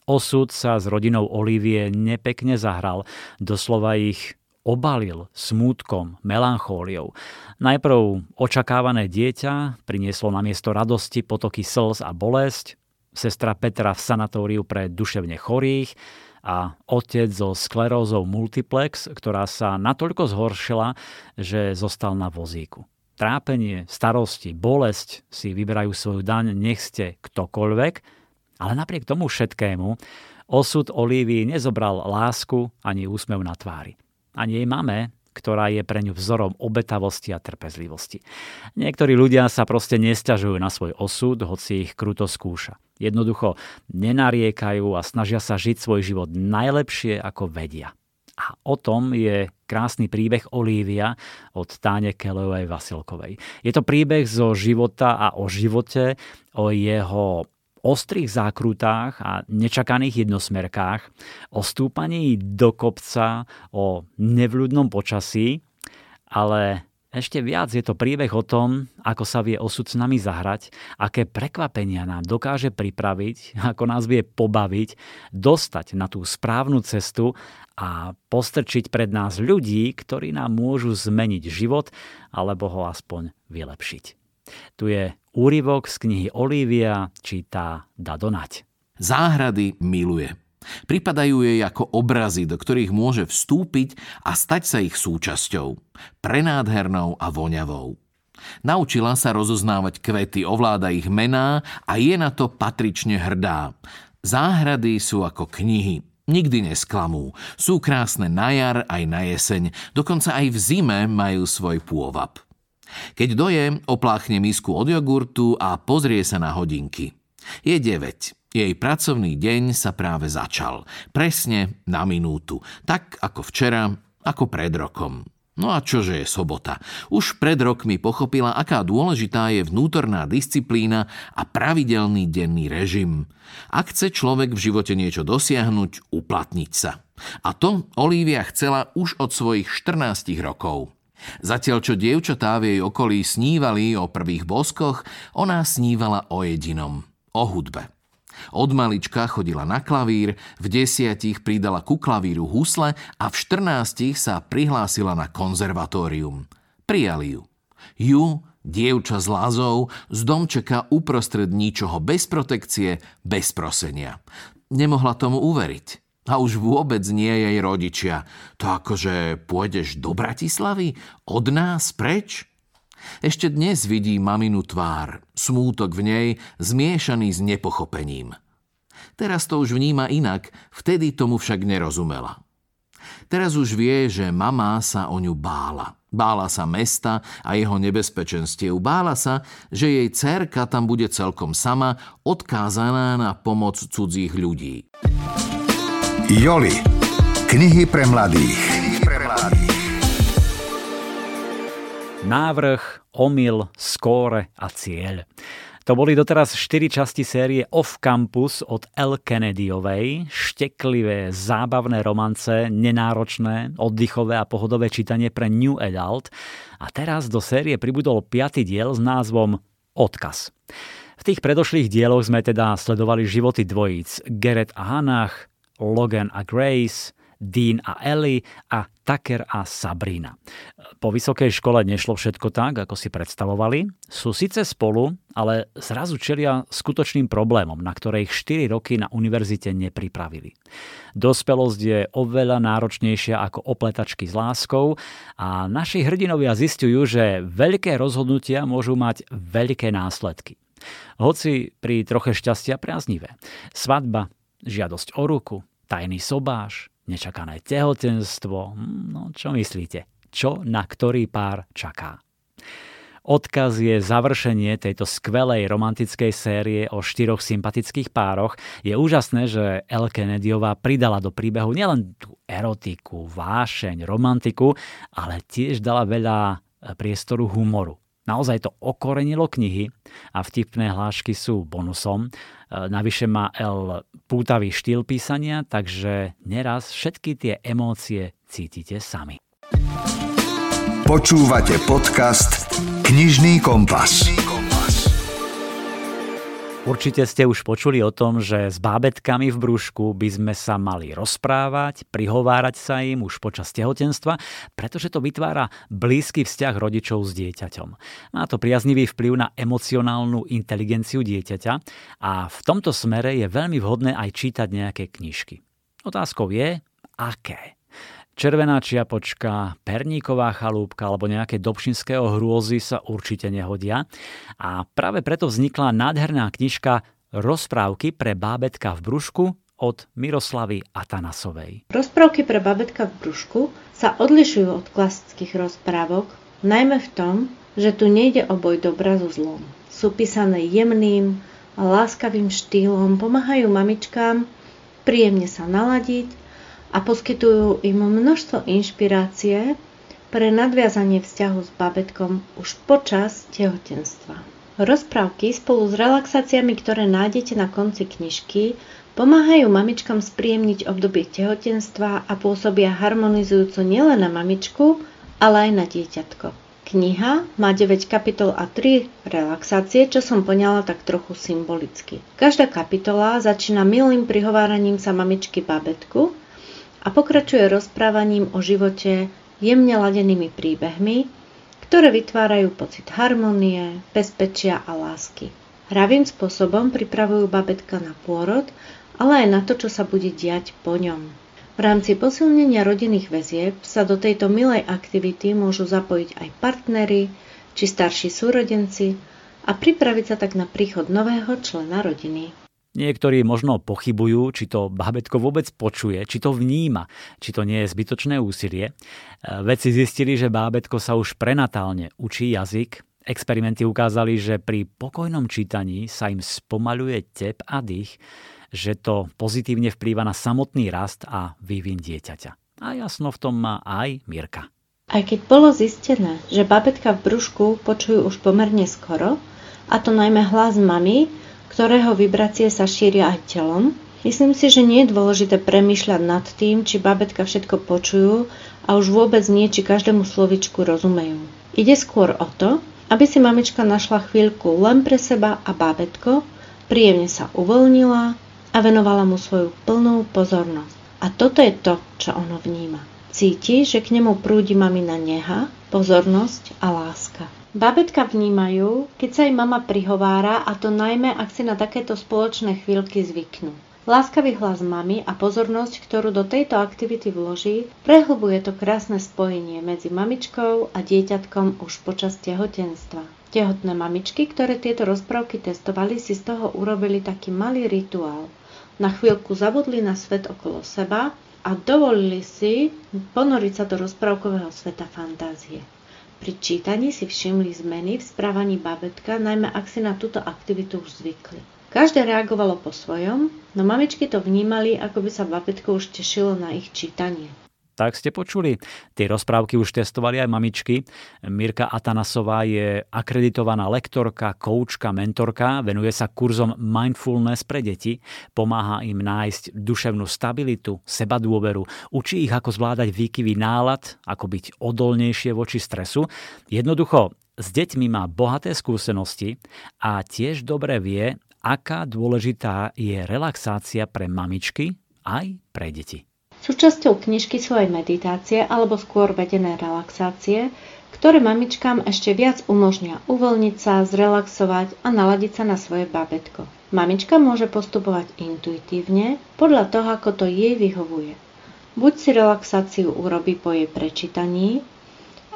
Osud sa s rodinou Olivie nepekne zahral, doslova ich obalil smútkom, melanchóliou. Najprv očakávané dieťa prinieslo na miesto radosti potoky slz a bolesť, sestra Petra v sanatóriu pre duševne chorých a otec so sklerózou multiplex, ktorá sa natoľko zhoršila, že zostal na vozíku. Trápenie, starosti, bolesť si vyberajú svoju daň, nech ste ktokoľvek, ale napriek tomu všetkému osud Olívii nezobral lásku ani úsmev na tvári. Ani jej mame, ktorá je pre ňu vzorom obetavosti a trpezlivosti. Niektorí ľudia sa proste nestiažujú na svoj osud, hoci ich kruto skúša. Jednoducho nenariekajú a snažia sa žiť svoj život najlepšie, ako vedia. A o tom je krásny príbeh Olívia od Táne Kelevej Vasilkovej. Je to príbeh zo života a o živote, o jeho ostrých zákrutách a nečakaných jednosmerkách, o stúpaní do kopca, o nevľudnom počasí, ale ešte viac je to príbeh o tom, ako sa vie osud s nami zahrať, aké prekvapenia nám dokáže pripraviť, ako nás vie pobaviť, dostať na tú správnu cestu a postrčiť pred nás ľudí, ktorí nám môžu zmeniť život alebo ho aspoň vylepšiť. Tu je Úryvok z knihy Olivia číta Dadonať. Záhrady miluje. Pripadajú jej ako obrazy, do ktorých môže vstúpiť a stať sa ich súčasťou. Prenádhernou a voňavou. Naučila sa rozoznávať kvety, ovláda ich mená a je na to patrične hrdá. Záhrady sú ako knihy, nikdy nesklamú. Sú krásne na jar aj na jeseň, dokonca aj v zime majú svoj pôvab. Keď doje, opláchne misku od jogurtu a pozrie sa na hodinky. Je 9. Jej pracovný deň sa práve začal. Presne na minútu. Tak ako včera, ako pred rokom. No a čože je sobota? Už pred rokmi pochopila, aká dôležitá je vnútorná disciplína a pravidelný denný režim. Ak chce človek v živote niečo dosiahnuť, uplatniť sa. A to Olivia chcela už od svojich 14 rokov. Zatiaľ čo dievčatá v jej okolí snívali o prvých boskoch, ona snívala o jedinom, o hudbe. Od malička chodila na klavír, v desiatich pridala ku klavíru husle a v 14 sa prihlásila na konzervatórium. Prijali ju. Ju, dievča z lázov, z domčeka uprostred ničoho bez protekcie, bez prosenia. Nemohla tomu uveriť. A už vôbec nie jej rodičia. To akože pôjdeš do Bratislavy? Od nás preč? Ešte dnes vidí maminu tvár, smútok v nej, zmiešaný s nepochopením. Teraz to už vníma inak, vtedy tomu však nerozumela. Teraz už vie, že mama sa o ňu bála. Bála sa mesta a jeho nebezpečenstiev. Bála sa, že jej cerka tam bude celkom sama, odkázaná na pomoc cudzích ľudí. Joli. Knihy pre mladých. Návrh, omyl, skóre a cieľ. To boli doteraz 4 časti série Off Campus od L. Kennedyovej. Šteklivé, zábavné romance, nenáročné, oddychové a pohodové čítanie pre New Adult. A teraz do série pribudol 5. diel s názvom Odkaz. V tých predošlých dieloch sme teda sledovali životy dvojíc Gerrit a Hannah, Logan a Grace, Dean a Ellie a Tucker a Sabrina. Po vysokej škole nešlo všetko tak, ako si predstavovali. Sú síce spolu, ale zrazu čelia skutočným problémom, na ktoré ich 4 roky na univerzite nepripravili. Dospelosť je oveľa náročnejšia ako opletačky s láskou a naši hrdinovia zistujú, že veľké rozhodnutia môžu mať veľké následky. Hoci pri troche šťastia priaznivé. Svadba, žiadosť o ruku, tajný sobáš, nečakané tehotenstvo. No čo myslíte? Čo na ktorý pár čaká? Odkaz je završenie tejto skvelej romantickej série o štyroch sympatických pároch. Je úžasné, že El Kennedyová pridala do príbehu nielen tú erotiku, vášeň, romantiku, ale tiež dala veľa e, priestoru humoru. Naozaj to okorenilo knihy a vtipné hlášky sú bonusom. E, navyše má L pútavý štýl písania, takže neraz všetky tie emócie cítite sami. Počúvate podcast Knižný kompas. Určite ste už počuli o tom, že s bábetkami v brúšku by sme sa mali rozprávať, prihovárať sa im už počas tehotenstva, pretože to vytvára blízky vzťah rodičov s dieťaťom. Má to priaznivý vplyv na emocionálnu inteligenciu dieťaťa a v tomto smere je veľmi vhodné aj čítať nejaké knižky. Otázkou je, aké. Červená čiapočka, perníková chalúbka alebo nejaké dobšinského hrôzy sa určite nehodia. A práve preto vznikla nádherná knižka Rozprávky pre bábetka v brúšku od Miroslavy Atanasovej. Rozprávky pre bábetka v brúšku sa odlišujú od klasických rozprávok, najmä v tom, že tu nejde o boj dobra so zlom. Sú písané jemným láskavým štýlom, pomáhajú mamičkám príjemne sa naladiť a poskytujú im množstvo inšpirácie pre nadviazanie vzťahu s babetkom už počas tehotenstva. Rozprávky spolu s relaxáciami, ktoré nájdete na konci knižky, pomáhajú mamičkám spríjemniť obdobie tehotenstva a pôsobia harmonizujúco nielen na mamičku, ale aj na dieťatko. Kniha má 9 kapitol a 3 relaxácie, čo som poňala tak trochu symbolicky. Každá kapitola začína milým prihováraním sa mamičky babetku a pokračuje rozprávaním o živote jemne ladenými príbehmi, ktoré vytvárajú pocit harmonie, bezpečia a lásky. Hravým spôsobom pripravujú babetka na pôrod, ale aj na to, čo sa bude diať po ňom. V rámci posilnenia rodinných väzieb sa do tejto milej aktivity môžu zapojiť aj partnery či starší súrodenci a pripraviť sa tak na príchod nového člena rodiny. Niektorí možno pochybujú, či to bábetko vôbec počuje, či to vníma, či to nie je zbytočné úsilie. E, vedci zistili, že bábetko sa už prenatálne učí jazyk. Experimenty ukázali, že pri pokojnom čítaní sa im spomaluje tep a dých, že to pozitívne vplýva na samotný rast a vývin dieťaťa. A jasno v tom má aj Mirka. Aj keď bolo zistené, že babetka v brúšku počujú už pomerne skoro, a to najmä hlas mamy, ktorého vibrácie sa šíria aj telom. Myslím si, že nie je dôležité premýšľať nad tým, či babetka všetko počujú a už vôbec nie, či každému slovičku rozumejú. Ide skôr o to, aby si mamička našla chvíľku len pre seba a bábetko, Príjemne sa uvoľnila a venovala mu svoju plnú pozornosť. A toto je to, čo ono vníma. Cíti, že k nemu prúdi mamina neha, pozornosť a láska. Babetka vnímajú, keď sa im mama prihovára a to najmä, ak si na takéto spoločné chvíľky zvyknú. Láskavý hlas mamy a pozornosť, ktorú do tejto aktivity vloží, prehlbuje to krásne spojenie medzi mamičkou a dieťatkom už počas tehotenstva. Tehotné mamičky, ktoré tieto rozprávky testovali, si z toho urobili taký malý rituál. Na chvíľku zabudli na svet okolo seba a dovolili si ponoriť sa do rozprávkového sveta fantázie. Pri čítaní si všimli zmeny v správaní babetka, najmä ak si na túto aktivitu už zvykli. Každé reagovalo po svojom, no mamičky to vnímali, ako by sa babetko už tešilo na ich čítanie. Tak ste počuli. Tie rozprávky už testovali aj mamičky. Mirka Atanasová je akreditovaná lektorka, koučka, mentorka, venuje sa kurzom mindfulness pre deti, pomáha im nájsť duševnú stabilitu, seba dôveru, učí ich ako zvládať výkyvy nálad, ako byť odolnejšie voči stresu. Jednoducho, s deťmi má bohaté skúsenosti a tiež dobre vie, aká dôležitá je relaxácia pre mamičky aj pre deti. Súčasťou knižky sú aj meditácie alebo skôr vedené relaxácie, ktoré mamičkám ešte viac umožnia uvoľniť sa, zrelaxovať a naladiť sa na svoje babetko. Mamička môže postupovať intuitívne podľa toho, ako to jej vyhovuje. Buď si relaxáciu urobí po jej prečítaní,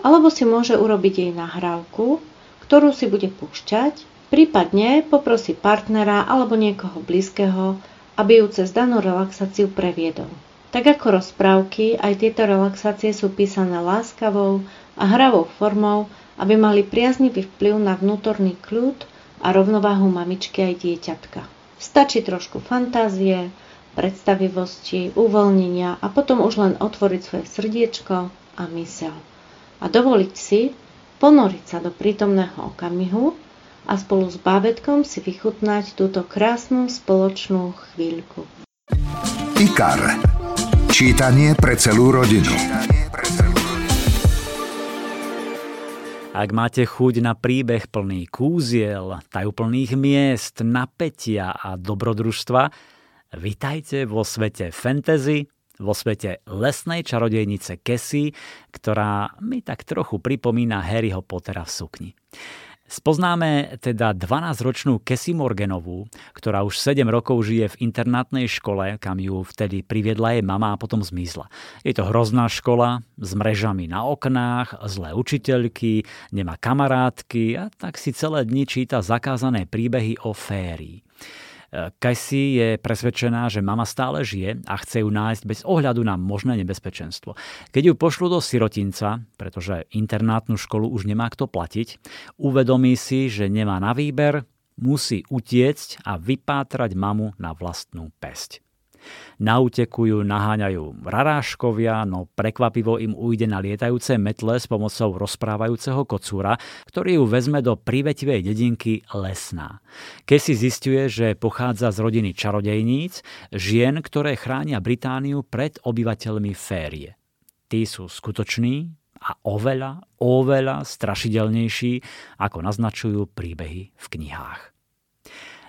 alebo si môže urobiť jej nahrávku, ktorú si bude púšťať Prípadne poprosí partnera alebo niekoho blízkeho, aby ju cez danú relaxáciu previedol. Tak ako rozprávky, aj tieto relaxácie sú písané láskavou a hravou formou, aby mali priaznivý vplyv na vnútorný kľud a rovnováhu mamičky aj dieťatka. Stačí trošku fantázie, predstavivosti, uvoľnenia a potom už len otvoriť svoje srdiečko a mysel. A dovoliť si ponoriť sa do prítomného okamihu a spolu s bábetkom si vychutnať túto krásnu spoločnú chvíľku. IKAR. Čítanie pre celú rodinu. Ak máte chuť na príbeh plný kúziel, tajúplných miest, napätia a dobrodružstva, vitajte vo svete fantasy, vo svete lesnej čarodejnice Cassie, ktorá mi tak trochu pripomína Harryho Pottera v sukni. Spoznáme teda 12-ročnú Cassie Morganovú, ktorá už 7 rokov žije v internátnej škole, kam ju vtedy priviedla jej mama a potom zmizla. Je to hrozná škola s mrežami na oknách, zlé učiteľky, nemá kamarátky a tak si celé dni číta zakázané príbehy o férii. Casey je presvedčená, že mama stále žije a chce ju nájsť bez ohľadu na možné nebezpečenstvo. Keď ju pošlu do sirotinca, pretože internátnu školu už nemá kto platiť, uvedomí si, že nemá na výber, musí utiecť a vypátrať mamu na vlastnú pesť. Na úteku ju naháňajú raráškovia, no prekvapivo im ujde na lietajúce metle s pomocou rozprávajúceho kocúra, ktorý ju vezme do prívetivej dedinky Lesná. Keď si zistuje, že pochádza z rodiny čarodejníc, žien, ktoré chránia Britániu pred obyvateľmi férie. Tí sú skutoční a oveľa, oveľa strašidelnejší, ako naznačujú príbehy v knihách.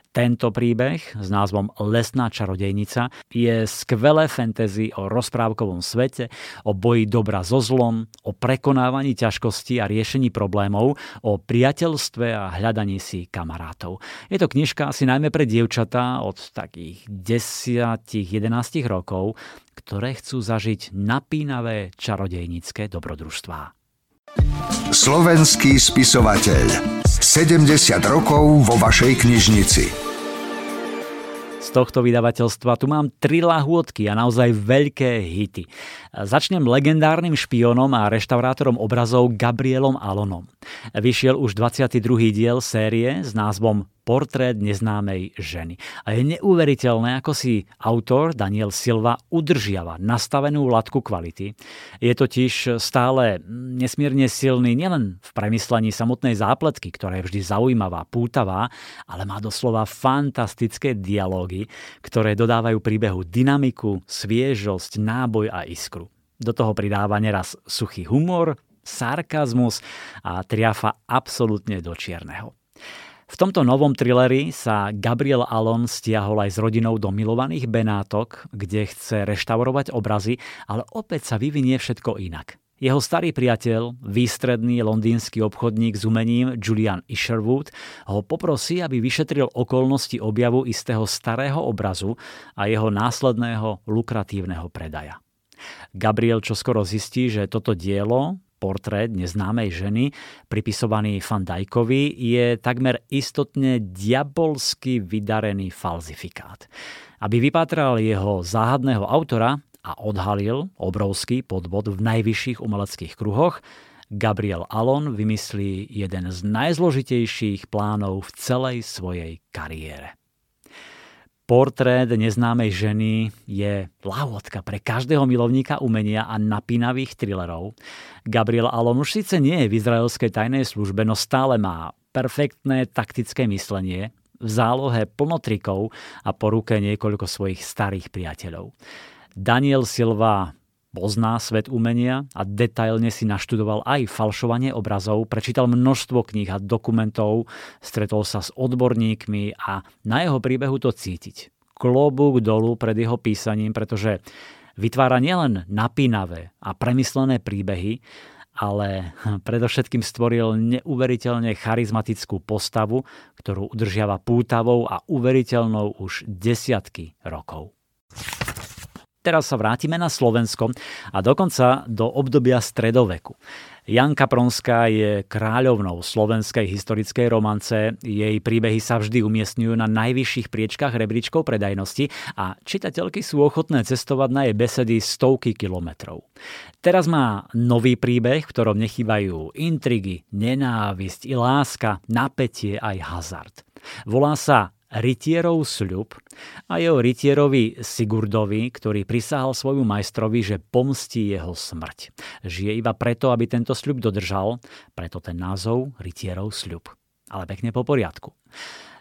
Tento príbeh s názvom Lesná čarodejnica je skvelé fantasy o rozprávkovom svete, o boji dobra so zlom, o prekonávaní ťažkostí a riešení problémov, o priateľstve a hľadaní si kamarátov. Je to knižka asi najmä pre dievčatá od takých 10-11 rokov, ktoré chcú zažiť napínavé čarodejnícke dobrodružstvá. Slovenský spisovateľ 70 rokov vo vašej knižnici. Z tohto vydavateľstva tu mám tri lahôdky a naozaj veľké hity. Začnem legendárnym špiónom a reštaurátorom obrazov Gabrielom Alonom. Vyšiel už 22. diel série s názvom portrét neznámej ženy. A je neuveriteľné, ako si autor Daniel Silva udržiava nastavenú latku kvality. Je totiž stále nesmierne silný nielen v premyslení samotnej zápletky, ktorá je vždy zaujímavá, pútavá, ale má doslova fantastické dialógy, ktoré dodávajú príbehu dynamiku, sviežosť, náboj a iskru. Do toho pridáva neraz suchý humor, sarkazmus a triafa absolútne do čierneho. V tomto novom trileri sa Gabriel Alon stiahol aj s rodinou do milovaných Benátok, kde chce reštaurovať obrazy, ale opäť sa vyvinie všetko inak. Jeho starý priateľ, výstredný londýnsky obchodník s umením Julian Isherwood, ho poprosí, aby vyšetril okolnosti objavu istého starého obrazu a jeho následného lukratívneho predaja. Gabriel čoskoro zistí, že toto dielo, portrét neznámej ženy, pripisovaný Van Dijkovi, je takmer istotne diabolsky vydarený falzifikát. Aby vypátral jeho záhadného autora a odhalil obrovský podvod v najvyšších umeleckých kruhoch, Gabriel Alon vymyslí jeden z najzložitejších plánov v celej svojej kariére. Portrét neznámej ženy je lávodka pre každého milovníka umenia a napínavých thrillerov. Gabriel Alon už síce nie je v izraelskej tajnej službe, no stále má perfektné taktické myslenie, v zálohe plnotrikov a po ruke niekoľko svojich starých priateľov. Daniel Silva pozná svet umenia a detailne si naštudoval aj falšovanie obrazov, prečítal množstvo kníh a dokumentov, stretol sa s odborníkmi a na jeho príbehu to cítiť. Klobúk dolu pred jeho písaním, pretože vytvára nielen napínavé a premyslené príbehy, ale predovšetkým stvoril neuveriteľne charizmatickú postavu, ktorú udržiava pútavou a uveriteľnou už desiatky rokov. Teraz sa vrátime na Slovensko a dokonca do obdobia stredoveku. Janka Pronská je kráľovnou slovenskej historickej romance. Jej príbehy sa vždy umiestňujú na najvyšších priečkách rebríčkov predajnosti a čitateľky sú ochotné cestovať na jej besedy stovky kilometrov. Teraz má nový príbeh, v ktorom nechýbajú intrigy, nenávisť i láska, napätie aj hazard. Volá sa rytierov sľub a jeho rytierovi Sigurdovi, ktorý prisahal svojmu majstrovi, že pomstí jeho smrť. Žije iba preto, aby tento sľub dodržal, preto ten názov rytierov sľub. Ale pekne po poriadku.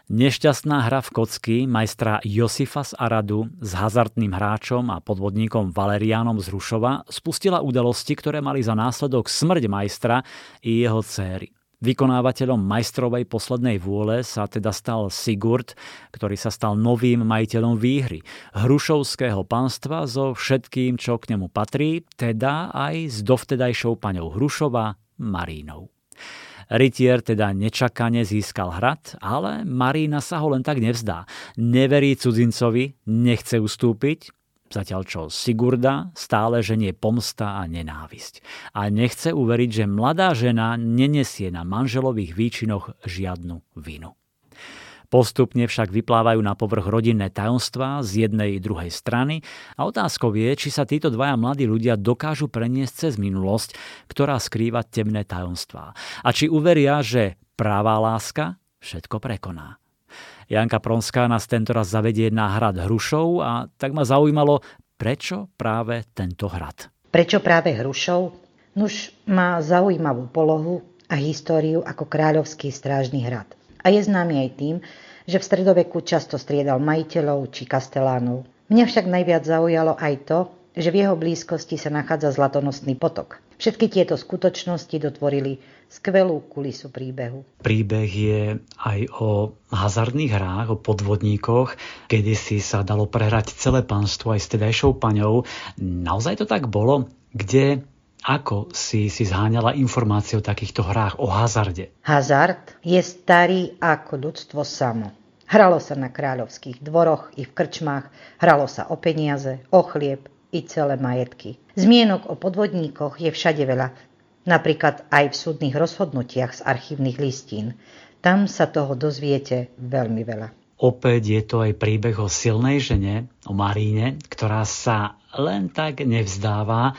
Nešťastná hra v kocky majstra Josifa z Aradu s hazardným hráčom a podvodníkom Valeriánom z Rušova spustila udalosti, ktoré mali za následok smrť majstra i jeho céry. Vykonávateľom majstrovej poslednej vôle sa teda stal Sigurd, ktorý sa stal novým majiteľom výhry, hrušovského panstva so všetkým, čo k nemu patrí, teda aj s dovtedajšou paňou Hrušova Marínou. Rytier teda nečakane získal hrad, ale Marína sa ho len tak nevzdá. Neverí cudzincovi, nechce ustúpiť, Zatiaľ čo Sigurda stále ženie pomsta a nenávisť. A nechce uveriť, že mladá žena nenesie na manželových výčinoch žiadnu vinu. Postupne však vyplávajú na povrch rodinné tajomstvá z jednej i druhej strany a otázkou je, či sa títo dvaja mladí ľudia dokážu preniesť cez minulosť, ktorá skrýva temné tajomstvá. A či uveria, že práva láska všetko prekoná. Janka Pronská nás tento raz zavedie na hrad Hrušov a tak ma zaujímalo, prečo práve tento hrad. Prečo práve Hrušov? Nuž má zaujímavú polohu a históriu ako kráľovský strážny hrad. A je známy aj tým, že v stredoveku často striedal majiteľov či kastelánov. Mňa však najviac zaujalo aj to, že v jeho blízkosti sa nachádza zlatonosný potok. Všetky tieto skutočnosti dotvorili skvelú kulisu príbehu. Príbeh je aj o hazardných hrách, o podvodníkoch, kedy si sa dalo prehrať celé panstvo aj s tedajšou paňou. Naozaj to tak bolo? Kde ako si si zháňala informácie o takýchto hrách, o hazarde? Hazard je starý ako ľudstvo samo. Hralo sa na kráľovských dvoroch i v krčmách, hralo sa o peniaze, o chlieb i celé majetky. Zmienok o podvodníkoch je všade veľa, napríklad aj v súdnych rozhodnutiach z archívnych listín. Tam sa toho dozviete veľmi veľa. Opäť je to aj príbeh o silnej žene, o Maríne, ktorá sa len tak nevzdáva.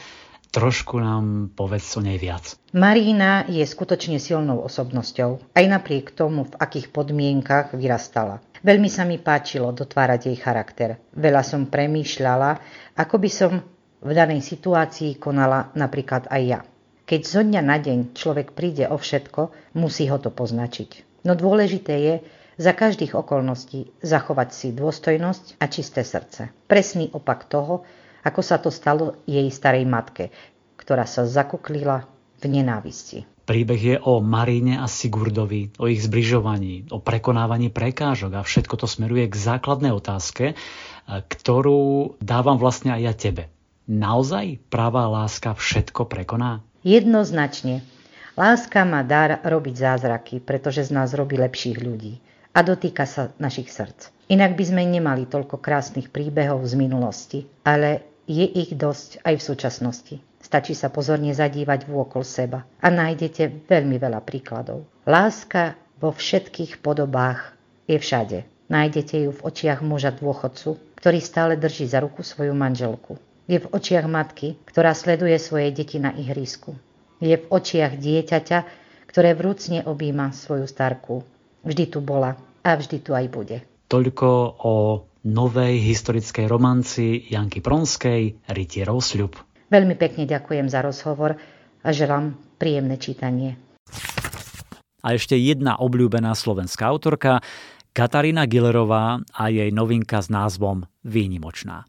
Trošku nám povedz o nej viac. Marína je skutočne silnou osobnosťou, aj napriek tomu, v akých podmienkach vyrastala. Veľmi sa mi páčilo dotvárať jej charakter. Veľa som premýšľala, ako by som v danej situácii konala napríklad aj ja. Keď zo dňa na deň človek príde o všetko, musí ho to poznačiť. No dôležité je za každých okolností zachovať si dôstojnosť a čisté srdce. Presný opak toho, ako sa to stalo jej starej matke, ktorá sa zakuklila v nenávisti. Príbeh je o Maríne a Sigurdovi, o ich zbližovaní, o prekonávaní prekážok a všetko to smeruje k základnej otázke, ktorú dávam vlastne aj ja tebe. Naozaj pravá láska všetko prekoná? Jednoznačne. Láska má dar robiť zázraky, pretože z nás robí lepších ľudí a dotýka sa našich srdc. Inak by sme nemali toľko krásnych príbehov z minulosti, ale je ich dosť aj v súčasnosti. Stačí sa pozorne zadívať vôkol seba a nájdete veľmi veľa príkladov. Láska vo všetkých podobách je všade. Nájdete ju v očiach muža dôchodcu, ktorý stále drží za ruku svoju manželku. Je v očiach matky, ktorá sleduje svoje deti na ihrisku. Je v očiach dieťaťa, ktoré vrúcne objíma svoju starku. Vždy tu bola a vždy tu aj bude. Toľko o novej historickej romanci Janky Pronskej Rytierov sľub. Veľmi pekne ďakujem za rozhovor a želám príjemné čítanie. A ešte jedna obľúbená slovenská autorka, Katarína Gillerová a jej novinka s názvom Výnimočná.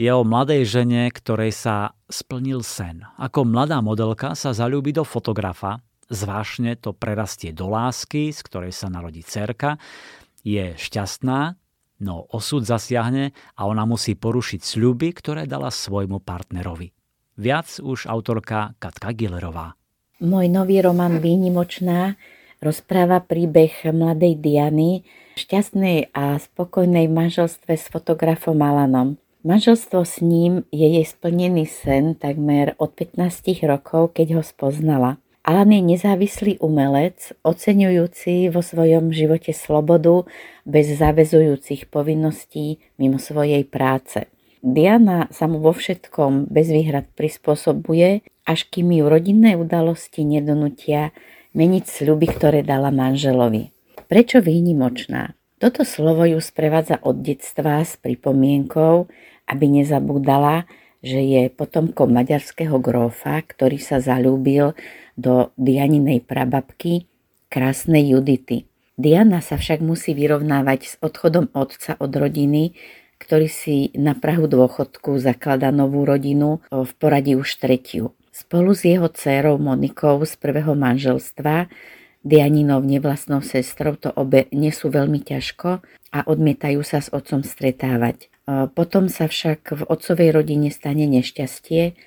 Je o mladej žene, ktorej sa splnil sen. Ako mladá modelka sa zalúbi do fotografa, zvážne to prerastie do lásky, z ktorej sa narodí cerka, je šťastná, no osud zasiahne a ona musí porušiť sľuby, ktoré dala svojmu partnerovi. Viac už autorka Katka Gillerová. Môj nový román Výnimočná rozpráva príbeh mladej Diany, šťastnej a spokojnej manželstve s fotografom Alanom. Manželstvo s ním je jej splnený sen takmer od 15 rokov, keď ho spoznala. Alan je nezávislý umelec, oceňujúci vo svojom živote slobodu bez zavezujúcich povinností mimo svojej práce. Diana sa mu vo všetkom bez výhrad prispôsobuje, až kým ju rodinné udalosti nedonutia meniť sľuby, ktoré dala manželovi. Prečo výnimočná? Toto slovo ju sprevádza od detstva s pripomienkou, aby nezabúdala, že je potomkom maďarského grófa, ktorý sa zalúbil do Dianinej prababky, krásnej Judity. Diana sa však musí vyrovnávať s odchodom otca od rodiny, ktorý si na Prahu dôchodku zakladá novú rodinu v poradí už tretiu. Spolu s jeho dcérou Monikou z prvého manželstva, Dianinou nevlastnou sestrou, to obe nesú veľmi ťažko a odmietajú sa s otcom stretávať. Potom sa však v otcovej rodine stane nešťastie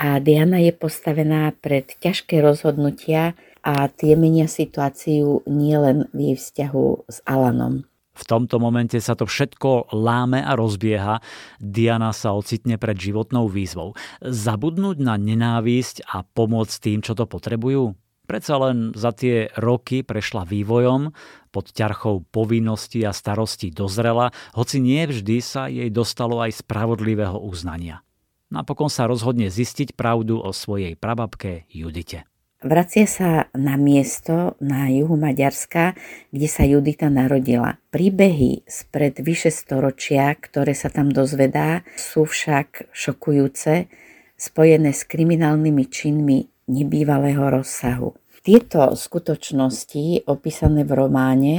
a Diana je postavená pred ťažké rozhodnutia a tie menia situáciu nielen v jej vzťahu s Alanom. V tomto momente sa to všetko láme a rozbieha. Diana sa ocitne pred životnou výzvou. Zabudnúť na nenávisť a pomôcť tým, čo to potrebujú? Predsa len za tie roky prešla vývojom, pod ťarchou povinností a starostí dozrela, hoci nie vždy sa jej dostalo aj spravodlivého uznania. Napokon sa rozhodne zistiť pravdu o svojej prababke Judite. Vracia sa na miesto na juhu Maďarska, kde sa Judita narodila. Príbehy spred vyše storočia, ktoré sa tam dozvedá, sú však šokujúce, spojené s kriminálnymi činmi nebývalého rozsahu. Tieto skutočnosti opísané v románe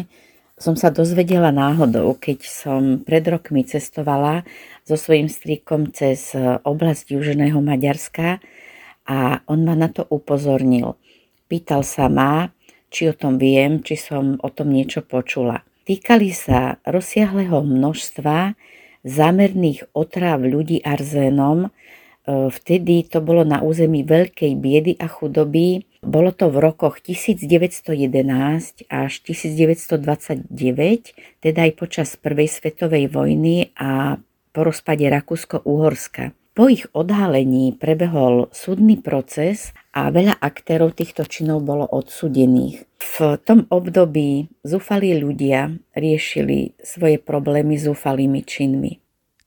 som sa dozvedela náhodou, keď som pred rokmi cestovala so svojím strýkom cez oblasť Južného Maďarska a on ma na to upozornil. Pýtal sa ma, či o tom viem, či som o tom niečo počula. Týkali sa rozsiahleho množstva zámerných otráv ľudí arzénom, vtedy to bolo na území veľkej biedy a chudoby. Bolo to v rokoch 1911 až 1929, teda aj počas Prvej svetovej vojny a po rozpade Rakúsko-Uhorska. Po ich odhalení prebehol súdny proces a veľa aktérov týchto činov bolo odsudených. V tom období zúfalí ľudia riešili svoje problémy zúfalými činmi.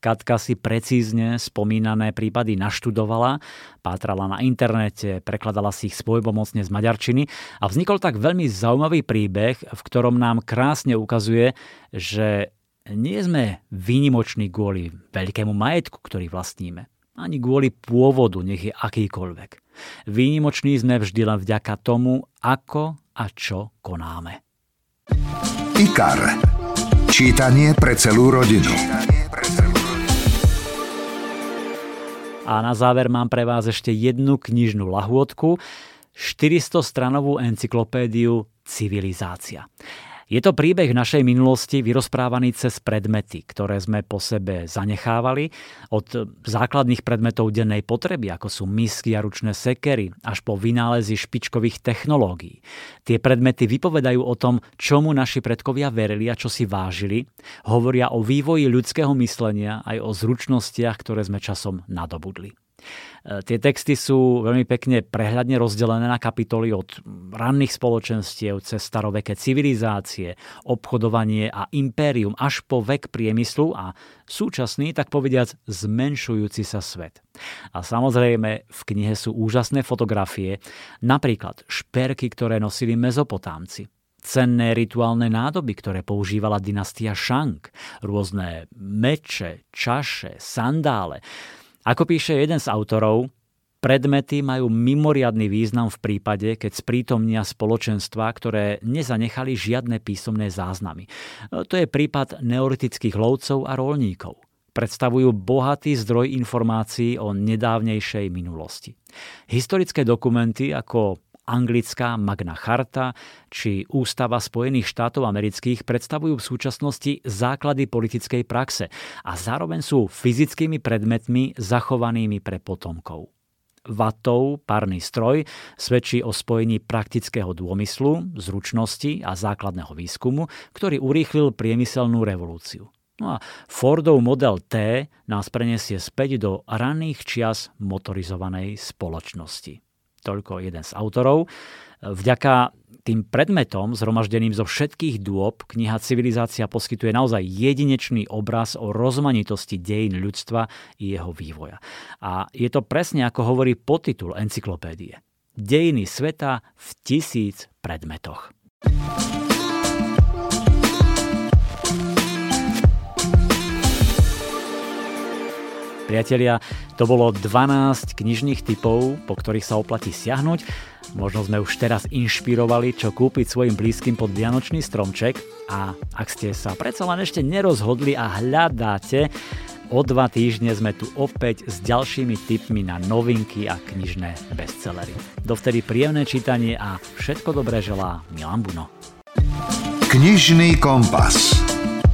Katka si precízne spomínané prípady naštudovala, pátrala na internete, prekladala si ich svojpomocne z maďarčiny a vznikol tak veľmi zaujímavý príbeh, v ktorom nám krásne ukazuje, že nie sme výnimoční kvôli veľkému majetku, ktorý vlastníme ani kvôli pôvodu, nech je akýkoľvek. Výnimoční sme vždy len vďaka tomu, ako a čo konáme. IKAR. Čítanie pre celú rodinu. A na záver mám pre vás ešte jednu knižnú lahôdku. 400-stranovú encyklopédiu Civilizácia. Je to príbeh našej minulosti vyrozprávaný cez predmety, ktoré sme po sebe zanechávali, od základných predmetov dennej potreby, ako sú misky a ručné sekery, až po vynálezy špičkových technológií. Tie predmety vypovedajú o tom, čomu naši predkovia verili a čo si vážili, hovoria o vývoji ľudského myslenia aj o zručnostiach, ktoré sme časom nadobudli. E, tie texty sú veľmi pekne prehľadne rozdelené na kapitoly od ranných spoločenstiev cez staroveké civilizácie, obchodovanie a impérium až po vek priemyslu a súčasný, tak povediac, zmenšujúci sa svet. A samozrejme, v knihe sú úžasné fotografie, napríklad šperky, ktoré nosili mezopotámci, cenné rituálne nádoby, ktoré používala dynastia Shang, rôzne meče, čaše, sandále. Ako píše jeden z autorov, predmety majú mimoriadný význam v prípade, keď sprítomnia spoločenstva, ktoré nezanechali žiadne písomné záznamy. To je prípad neolitických lovcov a rolníkov. Predstavujú bohatý zdroj informácií o nedávnejšej minulosti. Historické dokumenty ako anglická Magna Charta či Ústava Spojených štátov amerických predstavujú v súčasnosti základy politickej praxe a zároveň sú fyzickými predmetmi zachovanými pre potomkov. Vatov párny stroj svedčí o spojení praktického dômyslu, zručnosti a základného výskumu, ktorý urýchlil priemyselnú revolúciu. No a Fordov model T nás prenesie späť do raných čias motorizovanej spoločnosti toľko jeden z autorov. Vďaka tým predmetom zhromaždeným zo všetkých dôb kniha Civilizácia poskytuje naozaj jedinečný obraz o rozmanitosti dejín ľudstva i jeho vývoja. A je to presne ako hovorí podtitul encyklopédie. Dejiny sveta v tisíc predmetoch. Priatelia, to bolo 12 knižných typov, po ktorých sa oplatí siahnuť. Možno sme už teraz inšpirovali, čo kúpiť svojim blízkym pod Vianočný stromček a ak ste sa predsa len ešte nerozhodli a hľadáte, o dva týždne sme tu opäť s ďalšími tipmi na novinky a knižné bestsellery. Dovtedy príjemné čítanie a všetko dobré želá Milan Buno. Knižný kompas.